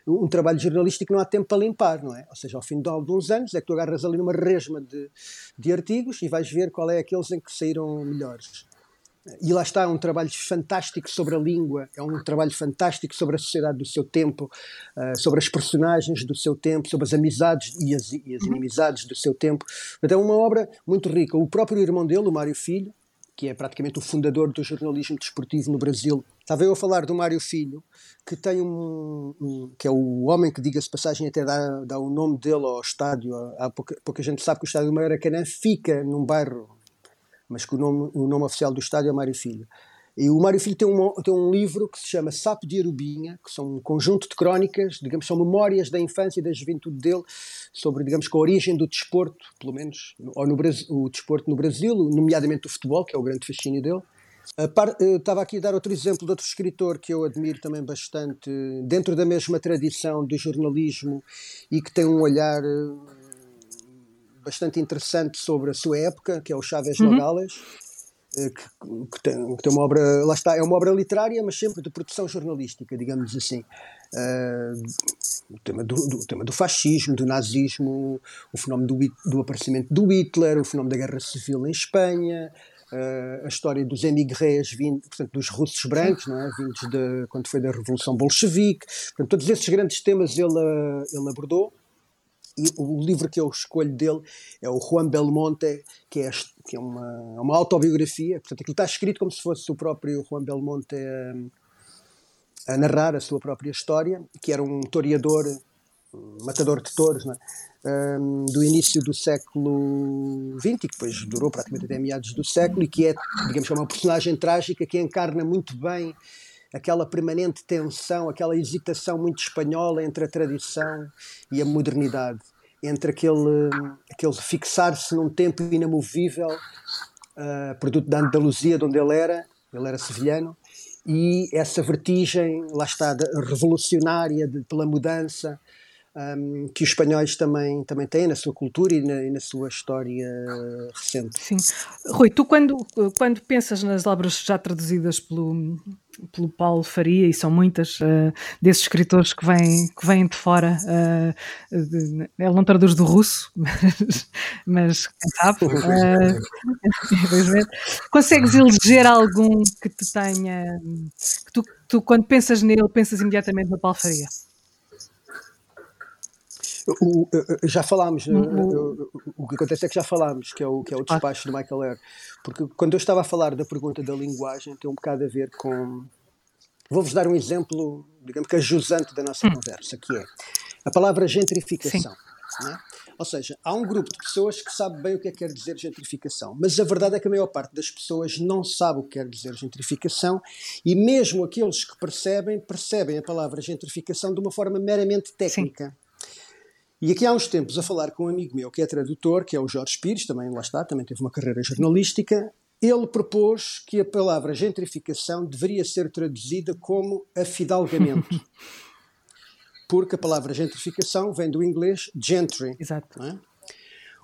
um trabalho jornalístico não há tempo para limpar, não é? Ou seja, ao fim de alguns anos é que tu agarras ali numa resma de, de artigos e vais ver qual é aqueles em que saíram melhores. E lá está, é um trabalho fantástico sobre a língua, é um trabalho fantástico sobre a sociedade do seu tempo, uh, sobre as personagens do seu tempo, sobre as amizades e as, e as uhum. inimizades do seu tempo. Então é uma obra muito rica. O próprio irmão dele, o Mário Filho, que é praticamente o fundador do jornalismo desportivo no Brasil, estava eu a falar do Mário Filho, que tem um, um que é o homem que, diga-se passagem, até dá, dá o nome dele ao estádio. Há pouca, pouca gente sabe que o estádio do Maracanã fica num bairro mas que o nome, o nome oficial do estádio é Mário Filho. E o Mário Filho tem um, tem um livro que se chama Sapo de Arubinha, que são um conjunto de crónicas, digamos, são memórias da infância e da juventude dele sobre, digamos, a origem do desporto, pelo menos, ou no o desporto no Brasil, nomeadamente o futebol, que é o grande fascínio dele. Par, estava aqui a dar outro exemplo de outro escritor que eu admiro também bastante, dentro da mesma tradição do jornalismo e que tem um olhar bastante interessante sobre a sua época, que é o Chaves uhum. Nogales, que, que, tem, que, tem, uma obra, lá está, é uma obra literária, mas sempre de produção jornalística, digamos assim. Uh, o, tema do, do, o tema do fascismo, do nazismo, o fenómeno do, do aparecimento do Hitler, o fenómeno da guerra civil em Espanha, uh, a história dos émigrés, portanto, dos russos brancos, não é? vindos de, quando foi da Revolução Bolchevique. Portanto, todos esses grandes temas ele, ele abordou. E o livro que eu escolho dele é o Juan Belmonte, que é, que é uma, uma autobiografia. Portanto, aquilo está escrito como se fosse o próprio Juan Belmonte a, a narrar a sua própria história, que era um toreador, um matador de touros, é? um, do início do século XX, que depois durou praticamente até meados do século, e que é, digamos, é uma personagem trágica que encarna muito bem aquela permanente tensão, aquela hesitação muito espanhola entre a tradição e a modernidade, entre aquele, aquele fixar-se num tempo inamovível, uh, produto da Andaluzia, de onde ele era, ele era sevilhano, e essa vertigem, lá está, revolucionária de, pela mudança, um, que os espanhóis também, também têm na sua cultura e na, e na, sua história recente. Sim. Rui, tu quando, quando pensas nas obras já traduzidas pelo, pelo Paulo Faria, e são muitas, uh, desses escritores que vêm, que vêm de fora, uh, de, ele não traduz do russo, mas, mas quem sabe? Uh, consegues eleger algum que te tenha. que tu, tu, quando pensas nele, pensas imediatamente no Paulo Faria? O, já falámos, o, o, que acontece é que já falámos, que é o, que é o despacho do Michael Eyre. Porque quando eu estava a falar da pergunta da linguagem, tem um bocado a ver com. Vou-vos dar um exemplo, digamos que ajusante da nossa hum. conversa, que é a palavra gentrificação. É? Ou seja, há um grupo de pessoas que sabe bem o que é que quer dizer gentrificação, mas a verdade é que a maior parte das pessoas não sabe o que quer dizer gentrificação e mesmo aqueles que percebem, percebem a palavra gentrificação de uma forma meramente técnica. Sim. E aqui há uns tempos, a falar com um amigo meu que é tradutor, que é o Jorge Pires, também lá está, também teve uma carreira jornalística, ele propôs que a palavra gentrificação deveria ser traduzida como afidalgamento. Porque a palavra gentrificação vem do inglês gentry. Exato. É?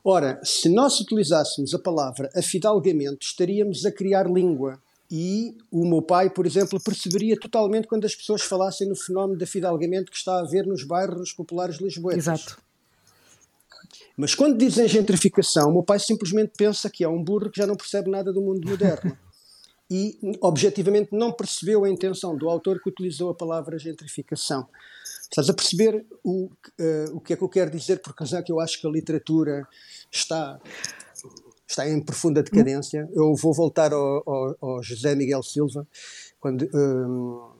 Ora, se nós utilizássemos a palavra afidalgamento, estaríamos a criar língua. E o meu pai, por exemplo, perceberia totalmente quando as pessoas falassem no fenómeno de afidalgamento que está a haver nos bairros populares lisboetas. Exato. Mas quando dizem gentrificação, o meu pai simplesmente pensa que é um burro que já não percebe nada do mundo moderno. e, objetivamente, não percebeu a intenção do autor que utilizou a palavra gentrificação. Estás a perceber o, uh, o que é que eu quero dizer? Por razão que eu acho que a literatura está, está em profunda decadência. Eu vou voltar ao, ao, ao José Miguel Silva, quando, um, ehm,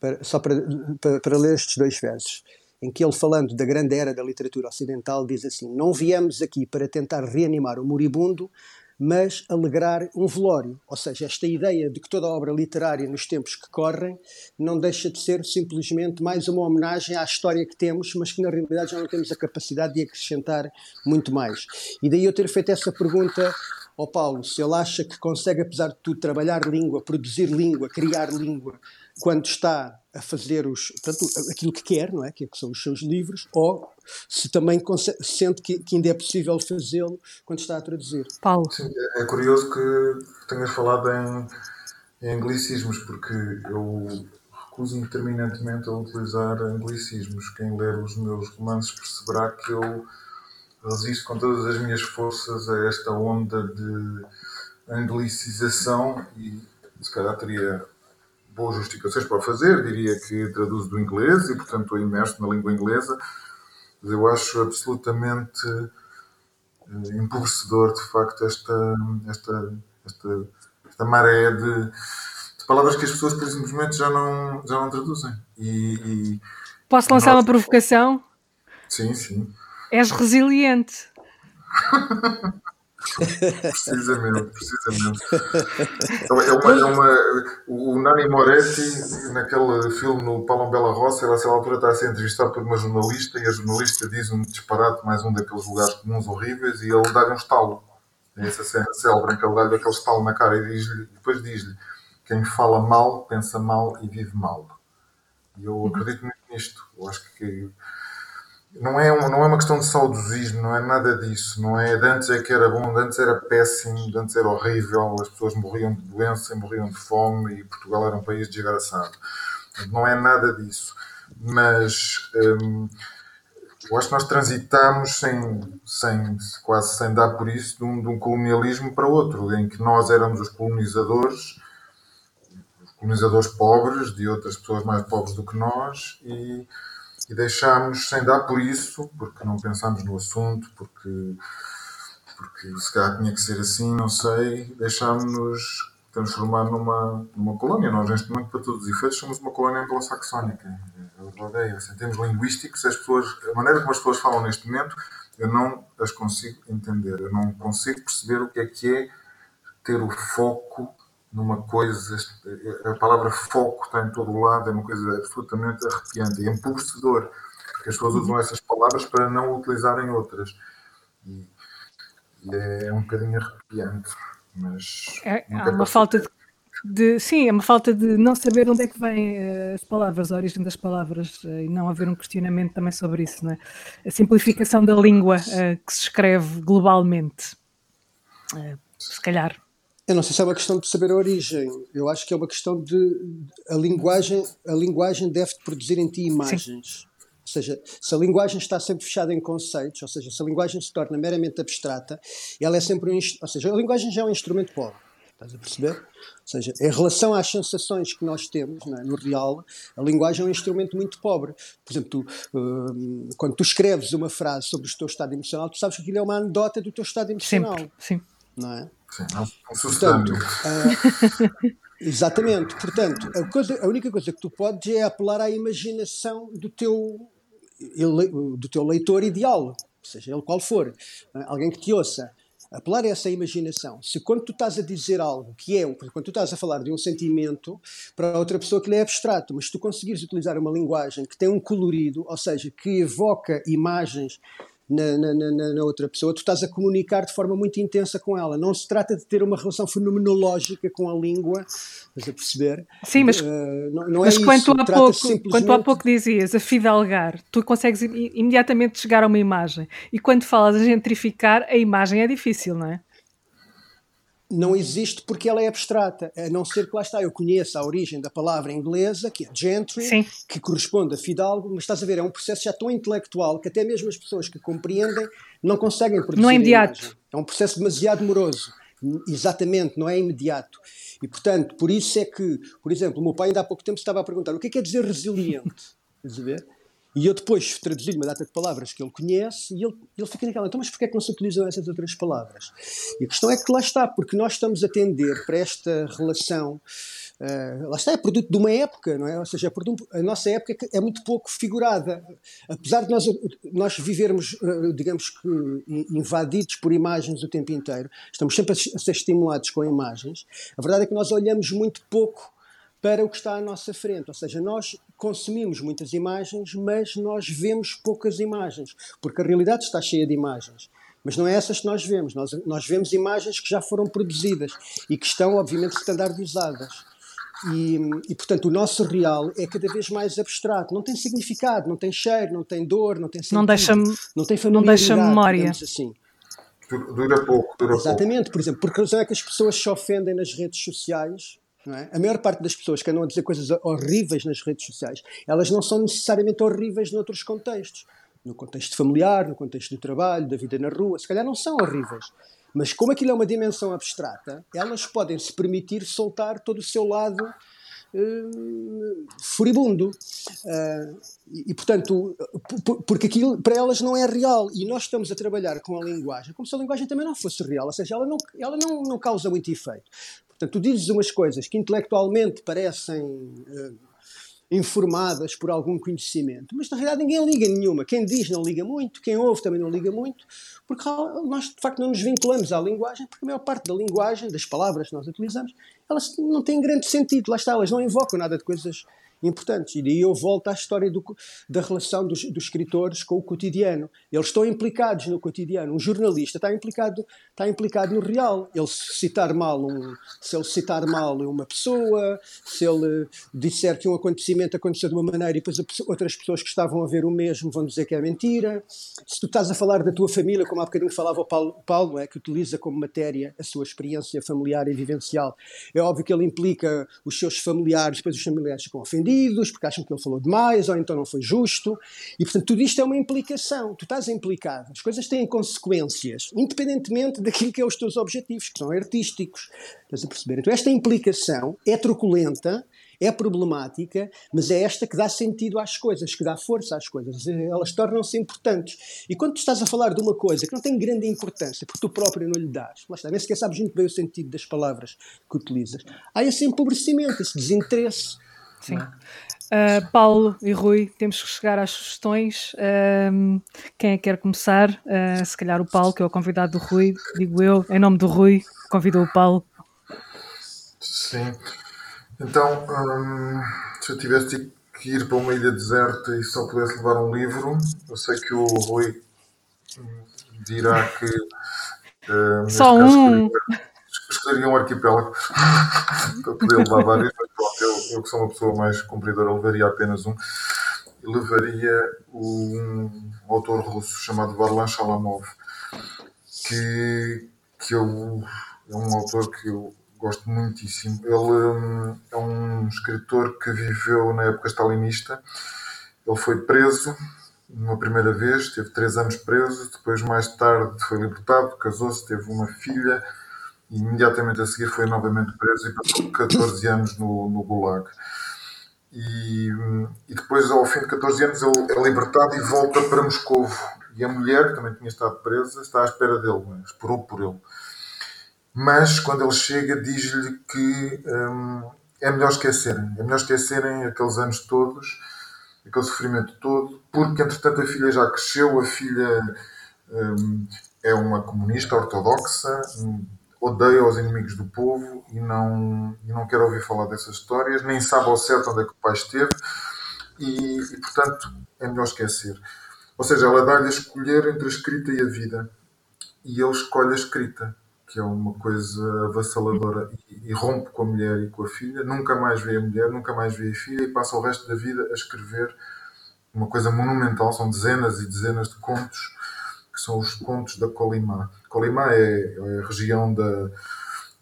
para, só para, para, para ler estes dois versos em que ele, falando da grande era da literatura ocidental, diz assim: Não viemos aqui para tentar reanimar o moribundo, mas alegrar um velório. Ou seja, esta ideia de que toda obra literária nos tempos que correm não deixa de ser simplesmente mais uma homenagem à história que temos, mas que na realidade já não temos a capacidade de acrescentar muito mais. E daí eu ter feito essa pergunta ao Paulo, se ele acha que consegue, apesar de tudo, trabalhar língua, produzir língua, criar língua, quando está a fazer os, portanto, aquilo que quer, não é? Que, é são os seus livros, ou se também sente que, que ainda é possível fazê-lo quando está a traduzir. Paulo. Sim, é, é curioso que tenhas falado em, em anglicismos, porque eu recuso determinantemente a utilizar anglicismos. Quem ler os meus romances perceberá que eu resisto com todas as minhas forças a esta onda de anglicização e se calhar teria boas justificações para o fazer, diria que traduzo do inglês e, portanto, estou imerso na língua inglesa, mas eu acho absolutamente eh, empobrecedor, de facto, esta, esta, esta, esta maré de, de, palavras que as pessoas, simplesmente, já não, já não traduzem. E, e Posso lançar nós... uma provocação? Sim, sim. És resiliente. precisamente, precisamente. É uma, é uma, o Nani Moretti, naquele filme no Palom Bela Roça, ele a certa altura está a ser entrevistado por uma jornalista e a jornalista diz um disparate, mais um daqueles lugares comuns horríveis, e ele dá-lhe um estalo. Essa cena célebre que ele dá aquele estalo na cara e diz depois diz-lhe: quem fala mal, pensa mal e vive mal. E eu acredito muito nisto. Eu acho que não é, uma, não é uma questão de saudosismo, não é nada disso. Não é de antes é que era bom, de antes era péssimo, de antes era horrível, as pessoas morriam de doença, morriam de fome e Portugal era um país desgraçado. Não é nada disso. Mas hum, eu acho que nós transitamos sem, sem, quase sem dar por isso de um, de um colonialismo para outro, em que nós éramos os colonizadores colonizadores pobres, de outras pessoas mais pobres do que nós, e, e deixámos sem dar por isso, porque não pensámos no assunto, porque, porque se calhar tinha que ser assim, não sei, deixámos-nos transformar numa, numa colónia. Nós, neste momento, para todos os efeitos, somos uma colónia anglo-saxónica. É essa. Em termos linguísticos, as pessoas, a maneira como as pessoas falam neste momento, eu não as consigo entender. Eu não consigo perceber o que é que é ter o foco numa coisa, a palavra foco está em todo o lado, é uma coisa absolutamente arrepiante, é empobrecedor, porque as pessoas uhum. usam essas palavras para não utilizarem outras. E, e é um bocadinho arrepiante, mas... É, há uma falta de, de, Sim, é uma falta de não saber onde é que vêm uh, as palavras, a origem das palavras, uh, e não haver um questionamento também sobre isso, não é? A simplificação da língua uh, que se escreve globalmente. se calhar eu não sei se é uma questão de saber a origem. Eu acho que é uma questão de a linguagem. A linguagem deve produzir em ti imagens. Sim. Ou seja, se a linguagem está sempre fechada em conceitos, ou seja, se a linguagem se torna meramente abstrata, ela é sempre um. Ou seja, a linguagem já é um instrumento pobre. Estás a perceber? Ou seja, em relação às sensações que nós temos é? no real, a linguagem é um instrumento muito pobre. Por exemplo, tu, uh, quando tu escreves uma frase sobre o teu estado emocional, tu sabes que aquilo é uma anedota do teu estado emocional. Sempre, sim. Não é? Sim, um portanto, uh, exatamente. Portanto, a, coisa, a única coisa que tu podes é apelar à imaginação do teu, do teu leitor ideal, seja ele qual for. Uh, alguém que te ouça. Apelar a essa imaginação. Se quando tu estás a dizer algo que é, quando tu estás a falar de um sentimento, para outra pessoa que lhe é abstrato, mas se tu conseguires utilizar uma linguagem que tem um colorido, ou seja, que evoca imagens na, na, na, na, outra pessoa, tu estás a comunicar de forma muito intensa com ela. Não se trata de ter uma relação fenomenológica com a língua, estás a perceber? Sim, mas, uh, não, não é mas é quando, isso. há pouco, simplesmente... quando há pouco dizias a fidalgar, tu consegues imediatamente chegar a uma imagem. E quando falas a gentrificar, a imagem é difícil, não é? Não existe porque ela é abstrata, a não ser que lá está, eu conheço a origem da palavra inglesa, que é gentry, Sim. que corresponde a fidalgo, mas estás a ver, é um processo já tão intelectual que até mesmo as pessoas que compreendem não conseguem produzir Não é imediato. É um processo demasiado moroso. Exatamente, não é imediato. E, portanto, por isso é que, por exemplo, o meu pai ainda há pouco tempo estava a perguntar o que é que quer dizer resiliente? Estás a ver? E eu depois traduzi-lhe uma data de palavras que ele conhece e ele, ele fica naquela, então mas porquê é que não se utilizam essas outras palavras? E a questão é que lá está, porque nós estamos a tender para esta relação, uh, lá está, é produto de uma época, não é? Ou seja, é a nossa época é muito pouco figurada. Apesar de nós, nós vivermos, uh, digamos que, invadidos por imagens o tempo inteiro, estamos sempre a ser estimulados com imagens, a verdade é que nós olhamos muito pouco para o que está à nossa frente. Ou seja, nós consumimos muitas imagens, mas nós vemos poucas imagens, porque a realidade está cheia de imagens. Mas não é essas que nós vemos. Nós, nós vemos imagens que já foram produzidas e que estão, obviamente, standardizadas. E, e, portanto, o nosso real é cada vez mais abstrato. Não tem significado, não tem cheiro, não tem dor, não tem sentido, não deixa, não tem não deixa memória. Assim. Dura pouco, dura Exatamente, pouco. por exemplo, porque razão é que as pessoas se ofendem nas redes sociais é? A maior parte das pessoas que andam a dizer coisas horríveis nas redes sociais, elas não são necessariamente horríveis noutros contextos. No contexto familiar, no contexto do trabalho, da vida na rua, se calhar não são horríveis. Mas como aquilo é uma dimensão abstrata, elas podem se permitir soltar todo o seu lado uh, furibundo. Uh, e, e, portanto, porque aquilo para elas não é real. E nós estamos a trabalhar com a linguagem como se a linguagem também não fosse real. Ou seja, ela não, ela não, não causa muito efeito. Portanto, tu dizes umas coisas que intelectualmente parecem uh, informadas por algum conhecimento, mas na realidade ninguém liga nenhuma. Quem diz não liga muito, quem ouve também não liga muito, porque nós de facto não nos vinculamos à linguagem, porque a maior parte da linguagem, das palavras que nós utilizamos, elas não têm grande sentido. Lá está, elas não invocam nada de coisas importantes. E daí eu volto à história do, da relação dos, dos, escritores com o cotidiano. Eles estão implicados no cotidiano. Um jornalista está implicado, está implicado no real. Ele citar mal um, se ele citar mal uma pessoa, se ele disser que um acontecimento aconteceu de uma maneira e depois outras pessoas que estavam a ver o mesmo vão dizer que é mentira. Se tu estás a falar da tua família, como há bocadinho falava o Paulo, Paulo é que utiliza como matéria a sua experiência familiar e vivencial. É óbvio que ele implica os seus familiares, depois os familiares ficam ofendidos porque acham que ele falou demais ou então não foi justo. E, portanto, tudo isto é uma implicação. Tu estás implicado. As coisas têm consequências, independentemente daquilo que é os teus objetivos, que são artísticos. Estás a perceber? Então, esta implicação é truculenta é problemática, mas é esta que dá sentido às coisas, que dá força às coisas. Elas tornam-se importantes. E quando tu estás a falar de uma coisa que não tem grande importância, porque tu próprio não lhe dás, lá está, nem sequer sabes muito bem o sentido das palavras que utilizas, há esse empobrecimento, esse desinteresse. Sim. Uh, Paulo e Rui, temos que chegar às sugestões. Uh, quem é que quer começar? Uh, se calhar o Paulo, que é o convidado do Rui, digo eu, em nome do Rui, convidou o Paulo. Sim. Então, hum, se eu tivesse que ir para uma ilha deserta e só pudesse levar um livro, eu sei que o Rui dirá que. Uh, só um! Escolheria um arquipélago para poder levar vários, mas eu, eu que sou uma pessoa mais cumpridora, levaria apenas um. Levaria um autor russo chamado Varlan Shalamov, que, que eu, é um autor que eu gosto muitíssimo. Ele hum, é um escritor que viveu na época stalinista. Ele foi preso uma primeira vez, teve três anos preso, depois mais tarde foi libertado, casou-se, teve uma filha e imediatamente a seguir foi novamente preso e passou 14 anos no, no Gulag. E, e, depois, ao fim de 14 anos, ele é libertado e volta para Moscou. E a mulher, que também tinha estado presa, está à espera dele, esperou por ele mas quando ele chega diz-lhe que hum, é melhor esquecerem, é melhor esquecerem aqueles anos todos, aquele sofrimento todo, porque entretanto a filha já cresceu, a filha hum, é uma comunista ortodoxa, odeia os inimigos do povo e não, e não quer ouvir falar dessas histórias, nem sabe ao certo onde é que o pai esteve e, e portanto é melhor esquecer. Ou seja, ela dá-lhe a escolher entre a escrita e a vida. E ele escolhe a escrita que é uma coisa avassaladora, e, e, rompe com a mulher e com a filha, nunca mais vê a mulher, nunca mais vê a filha e passa o resto da vida a escrever uma coisa monumental, são dezenas e dezenas de contos, que são os contos da Kolimá. Kolimá é, é a região da,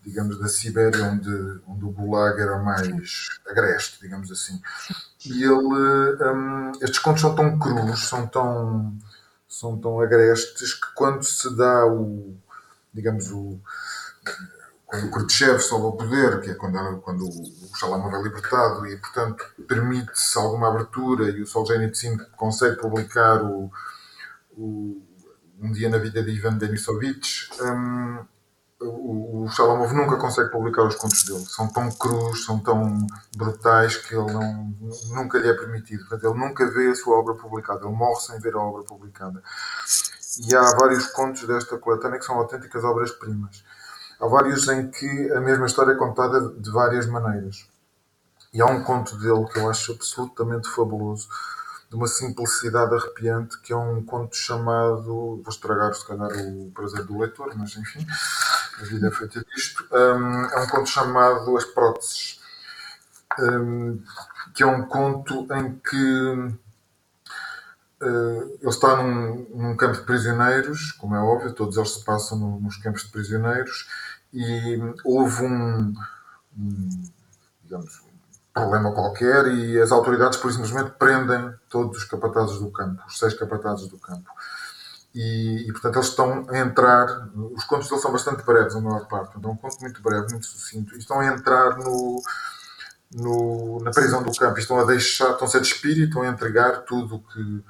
digamos, da Sibéria onde, onde o Gulag era mais agreste, digamos assim. E ele, um, estes contos são tão crus, são tão, são tão agrestes que quando se dá o digamos, o, quando o Khrushchev sobe ao poder, que é quando, quando o Shalamov é libertado e, portanto, permite-se alguma abertura e o Solzhenitsyn consegue publicar o, o Um Dia na Vida de Ivan Denisovich, um, o, o Shalamov nunca consegue publicar os contos dele. São tão crus, são tão brutais que ele não, nunca lhe é permitido. Portanto, ele nunca vê a sua obra publicada. Ele morre sem ver a obra publicada. E há vários contos desta coletânea que são autênticas obras-primas. Há vários em que a mesma história é contada de várias maneiras. E há um conto dele que eu acho absolutamente fabuloso, de uma simplicidade arrepiante, que é um conto chamado. Vou estragar, se calhar, o prazer do leitor, mas enfim, a vida é feita disto. Um, é um conto chamado As Próteses, um, que é um conto em que Uh, ele está num, num, campo de prisioneiros, como é óbvio, todos eles se passam no, nos campos de prisioneiros, e houve um, um, digamos, problema qualquer e as autoridades, por simplesmente, prendem todos os capatazes do campo, os seis capatazes do campo. E, e, portanto, eles estão a entrar. Os contos deles são bastante breves, a maior parte. Então, é um conto muito breve, muito sucinto. E estão a entrar no, no, na prisão do campo. Estão a deixar, estão-se a despir estão a entregar tudo que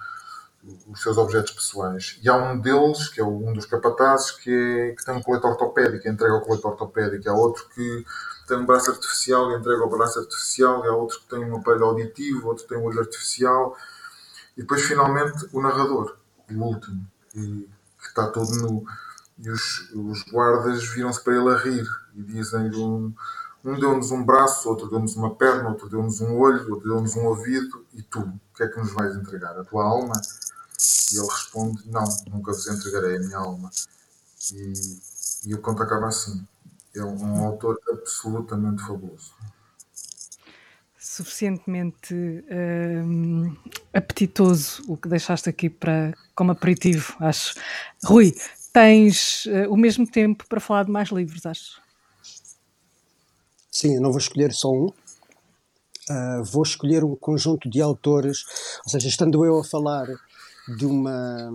os seus objetos pessoais. E há um deles, que é um dos capatazes, que, é, que tem um colete ortopédico, entrega o colete ortopédico. Há outro que tem um braço artificial e entrega o braço artificial. E há outro que tem um aparelho auditivo, outro que tem um olho artificial. E depois, finalmente, o narrador, o último, que, que está todo nu. E os, os guardas viram-se para ele a rir e dizem-lhe um, Um deu-nos um braço, outro deu-nos uma perna, outro deu-nos um olho, outro deu-nos um ouvido, e tu, o que é que nos vais entregar? A tua alma? E ele responde: Não, nunca vos entregarei a minha alma. E, e o conto acaba assim. É um, autor absolutamente fabuloso suficientemente uh, apetitoso o que deixaste aqui para, como aperitivo, acho. Rui, tens uh, o mesmo tempo para falar de mais livros, acho. Sim, eu não vou escolher só um. Uh, vou escolher um conjunto de autores, ou seja, estando eu a falar de uma,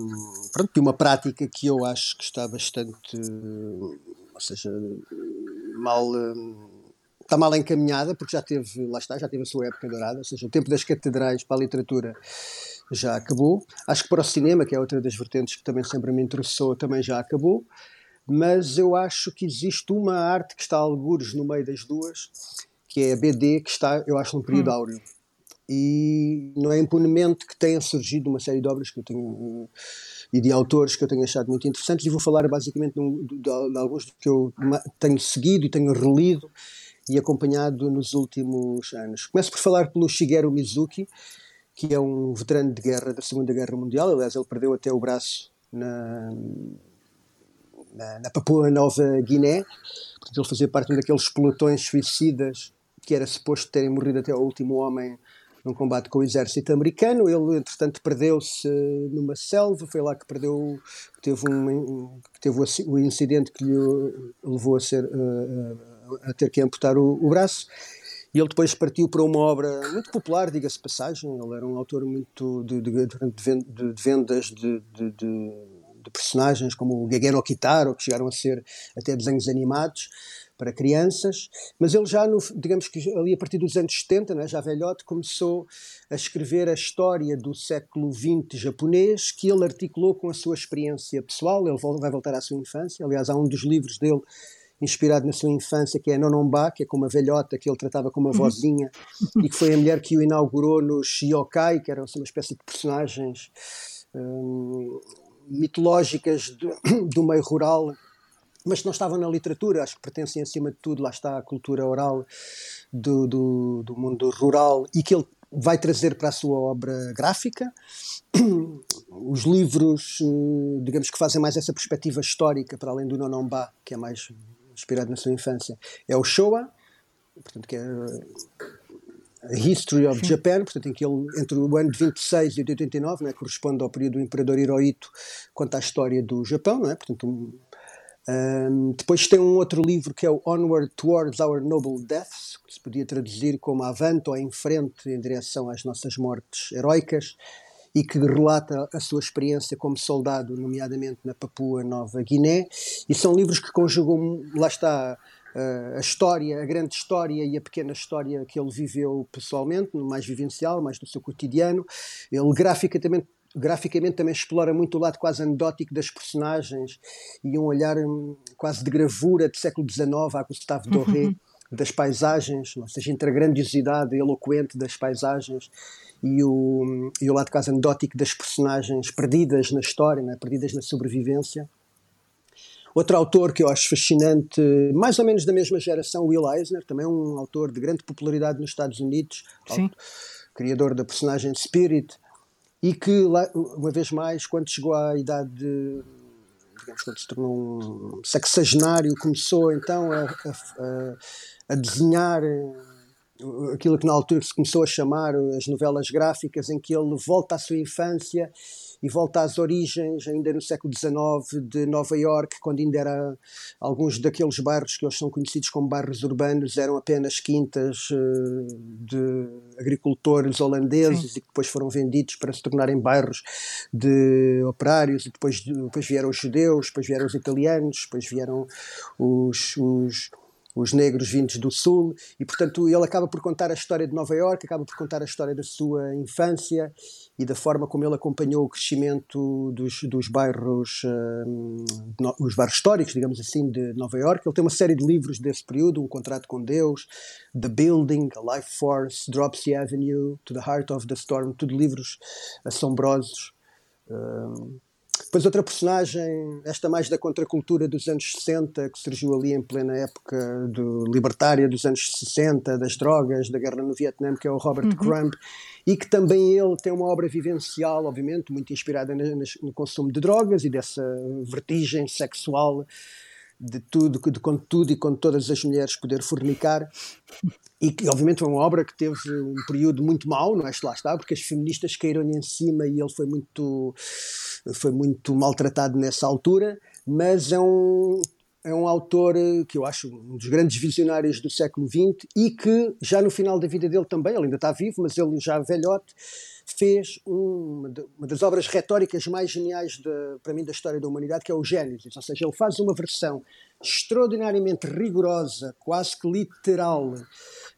pronto, de uma prática que eu acho que está bastante, ou seja, mal está mal encaminhada, porque já teve, lá está, já teve a sua época dourada, ou seja, o tempo das catedrais para a literatura já acabou. Acho que para o cinema, que é outra das vertentes que também sempre me interessou, também já acabou. Mas eu acho que existe uma arte que está a algures no meio das duas, que é a BD, que está, eu acho, num período hum. áureo. E não é impunemente que tenha surgido uma série de obras que eu tenho e de autores que eu tenho achado muito interessantes e vou falar basicamente de, de, de alguns que eu tenho seguido e tenho relido e acompanhado nos últimos anos. Começo por falar pelo Shigeru Mizuki, que é um veterano de guerra da Segunda Guerra Mundial. Aliás, ele perdeu até o braço na, na, na Papua Nova Guiné. Portanto, ele fazia parte daqueles pelotões suicidas que era suposto terem morrido até o último homem num combate com o exército americano. Ele, entretanto, perdeu-se numa selva, foi lá que perdeu, teve, um, teve o incidente que lhe levou a ser uh, a ter que amputar o, o braço. E ele depois partiu para uma obra muito popular, diga-se passagem. Ele era um autor muito de, de, de, de vendas de, de, personagens como o Gege no Kitaro, que chegaram a ser até desenhos animados para crianças. Mas ele já, no, digamos que ali a partir dos anos 70, né, já velhote, começou a escrever a história do século XX japonês, que ele articulou com a sua experiência pessoal. Ele vai voltar à sua infância. Aliás, há um dos livros dele inspirado na sua infância, que é Nonomba, que é com uma velhota que ele tratava como uma uhum. vozinha, e que foi a mulher que o inaugurou no Shiokai, que eram uma espécie de personagens hum, mitológicas do, do meio rural, mas que não estavam na literatura, acho que pertencem acima de tudo, lá está a cultura oral do, do, do mundo rural, e que ele vai trazer para a sua obra gráfica. Os livros, eh, digamos que fazem mais essa perspectiva histórica, para além do Nonomba, que é mais inspirado na sua infância, é o Showa, portanto, que é a History of Sim. Japan, portanto, em que ele, entre o ano de 26 e de 89, né, corresponde ao período do Imperador Hirohito, conta a história do Japão, não é? portanto, um, um, depois tem um outro livro que é o Onward Towards Our Noble Deaths, que se podia traduzir como Avante ou Em Frente em direção às nossas mortes heroicas, e que relata a sua experiência como soldado, nomeadamente na Papua Nova Guiné, e são livros que conjugam, lá está, a história, a grande história e a pequena história que ele viveu pessoalmente, mais vivencial, mais do seu cotidiano. Ele graficamente graficamente também explora muito o lado quase anedótico das personagens e um olhar hum, quase de gravura do século XIX a Gustave Doré uhum. das paisagens, ou seja, entre a grandiosidade eloquente das paisagens e o, e o lado quase anedótico das personagens perdidas na história, né? perdidas na sobrevivência. Outro autor que eu acho fascinante, mais ou menos da mesma geração, Will Eisner, também um autor de grande popularidade nos Estados Unidos, Sim. criador da personagem Spirit, e que, uma vez mais, quando chegou à idade de, digamos, quando se tornou um sexagenário, começou então a, a, a desenhar aquilo que na altura se começou a chamar as novelas gráficas, em que ele volta à sua infância e volta às origens, ainda no século XIX, de Nova York, quando ainda era alguns daqueles bairros que hoje são conhecidos como bairros urbanos, eram apenas quintas uh, de agricultores holandeses Sim. e que depois foram vendidos para se tornarem bairros de operários, e depois, depois vieram os judeus, depois vieram os italianos, depois vieram os, os os negros vindos do sul, e portanto ele acaba por contar a história de Nova York, acaba por contar a história da sua infância e da forma como ele acompanhou o crescimento dos, dos bairros, um, os bairros históricos, digamos assim, de Nova York. Ele tem uma série de livros desse período, Um Contrato com Deus, The Building, A Life Force, Dropsy Avenue, To the Heart of the Storm, tudo livros assombrosos. Um, depois outra personagem, esta mais da contracultura dos anos 60, que surgiu ali em plena época do libertária dos anos 60, das drogas, da guerra no Vietnã, que é o Robert uhum. Crumb, e que também ele tem uma obra vivencial, obviamente, muito inspirada no consumo de drogas e dessa vertigem sexual de tudo, de com tudo e com todas as mulheres poder fornicar. E que, obviamente, foi uma obra que teve um período muito mau, não é? Lá está, porque as feministas caíram-lhe em cima e ele foi muito, foi muito maltratado nessa altura. Mas é um, é um autor que eu acho um dos grandes visionários do século XX e que, já no final da vida dele também, ele ainda está vivo, mas ele já velhote, fez uma, uma das obras retóricas mais geniais de, para mim da história da humanidade, que é o Gênesis. Ou seja, ele faz uma versão extraordinariamente rigorosa, quase que literal,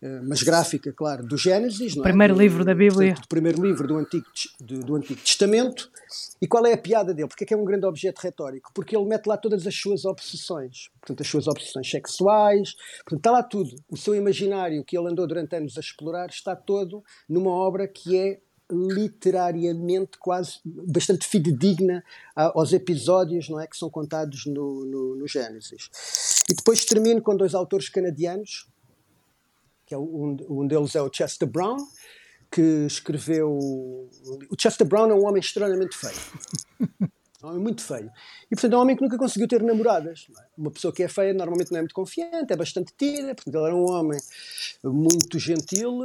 eh, mas gráfica, claro, do Gênesis. O é? primeiro livro da Bíblia. Do primeiro livro do Antigo, do, do Antigo Testamento. E qual é a piada dele? Porque é que é um grande objeto retórico? Porque ele mete lá todas as suas obsessões. Portanto, as suas obsessões sexuais. Portanto, está lá tudo. O seu imaginário que ele andou durante anos a explorar está todo numa obra que é literariamente quase bastante fidedigna aos episódios não é, que são contados no, no, no Gênesis. E depois termino com dois autores canadianos, que é um, um deles é o Chester Brown, que escreveu. O Chester Brown é um homem extremamente feio. Um homem muito feio. E, portanto, é um homem que nunca conseguiu ter namoradas. É? Uma pessoa que é feia normalmente não é muito confiante, é bastante tida. Portanto, ele era um homem muito gentil,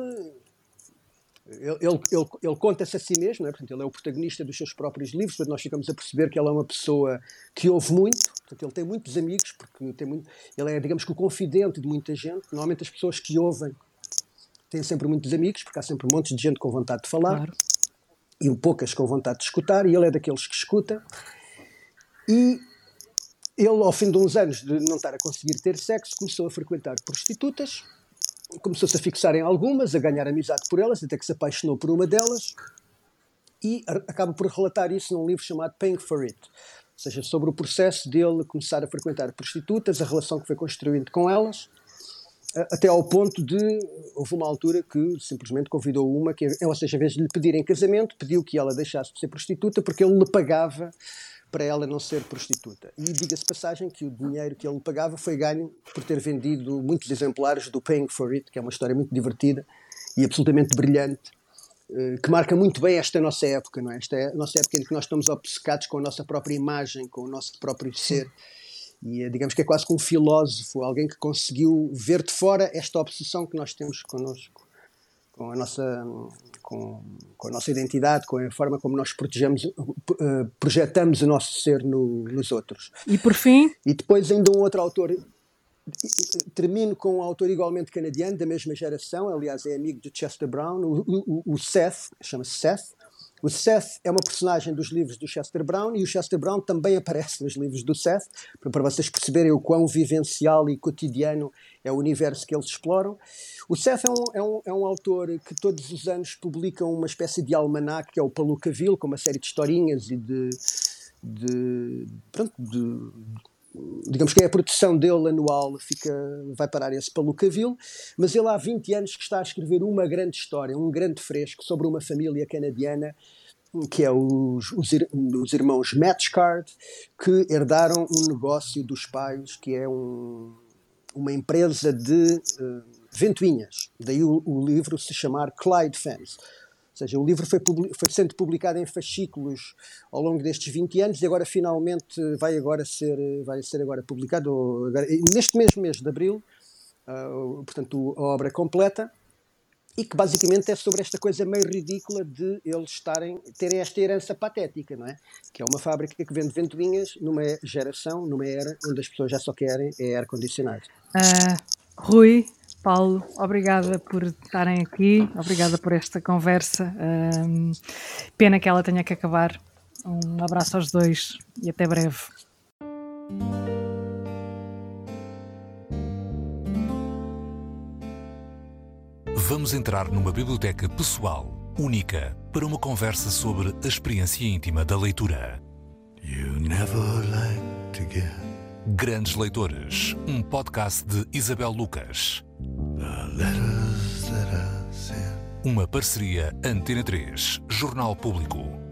ele, ele, ele, ele conta-se a si mesmo, não é? Portanto, ele é o protagonista dos seus próprios livros, portanto, nós ficamos a perceber que ele é uma pessoa que ouve muito, portanto, ele tem muitos amigos, porque tem muito, ele é, digamos que, o confidente de muita gente. Normalmente, as pessoas que ouvem têm sempre muitos amigos, porque há sempre um monte de gente com vontade de falar claro. e poucas com vontade de escutar, e ele é daqueles que escuta. E ele, ao fim de uns anos de não estar a conseguir ter sexo, começou a frequentar prostitutas começou-se a fixar em algumas, a ganhar amizade por elas, até que se apaixonou por uma delas e acaba por relatar isso num livro chamado Paying for It, ou seja, sobre o processo dele começar a frequentar prostitutas, a relação que foi construindo com elas, até ao ponto de houve uma altura que simplesmente convidou uma, que, ou seja, em vez de lhe pedir em casamento, pediu que ela deixasse de ser prostituta porque ele lhe pagava para ela não ser prostituta. E diga-se passagem que o dinheiro que ele pagava foi ganho por ter vendido muitos exemplares do Paying for It, que é uma história muito divertida e absolutamente brilhante, eh, que marca muito bem esta nossa época, não é? Esta é a nossa época em que nós estamos obcecados com a nossa própria imagem, com o nosso próprio ser. E é, digamos que é quase como um filósofo, alguém que conseguiu ver de fora esta obsessão que nós temos connosco, com a nossa com, com, a nossa identidade, com a forma como nós protegemos, uh, projetamos o nosso ser no, nos outros. E por fim? E depois ainda um outro autor, termino com um autor igualmente canadiano, da mesma geração, aliás é amigo de Chester Brown, o, o, o Seth, chama-se Seth, o Seth é uma personagem dos livros do Chester Brown e o Chester Brown também aparece nos livros do Seth, para vocês perceberem o quão vivencial e cotidiano é o universo que eles exploram. O Seth é um, é um, é um autor que todos os anos publica uma espécie de almanac, que é o Palucaville, com uma série de historinhas e de. de pronto, de, digamos que é a produção dele anual, fica, vai parar esse Palucaville, mas ele há 20 anos que está a escrever uma grande história, um grande fresco sobre uma família canadiana que é os, os, os irmãos Matchcard, que herdaram um negócio dos pais, que é um, uma empresa de uh, ventoinhas. Daí o, o, livro se chamar Clyde Fans. Ou seja, o livro foi, foi, sendo publicado em fascículos ao longo destes 20 anos e agora finalmente vai agora ser, vai ser agora publicado agora, neste mesmo mês de abril, uh, portanto a obra completa e que basicamente é sobre esta coisa meio ridícula de eles estarem, terem esta herança patética, não é? Que é uma fábrica que vende ventoinhas numa geração, numa era onde as pessoas já só querem é ar-condicionado. Uh, Rui, Paulo, obrigada por estarem aqui, obrigada por esta conversa. Um, pena que ela tenha que acabar. Um abraço aos dois e até breve. Vamos entrar numa biblioteca pessoal, única, para uma conversa sobre a experiência íntima da leitura. Grandes Leitores, um podcast de Isabel Lucas. Uma parceria Antena 3, Jornal Público.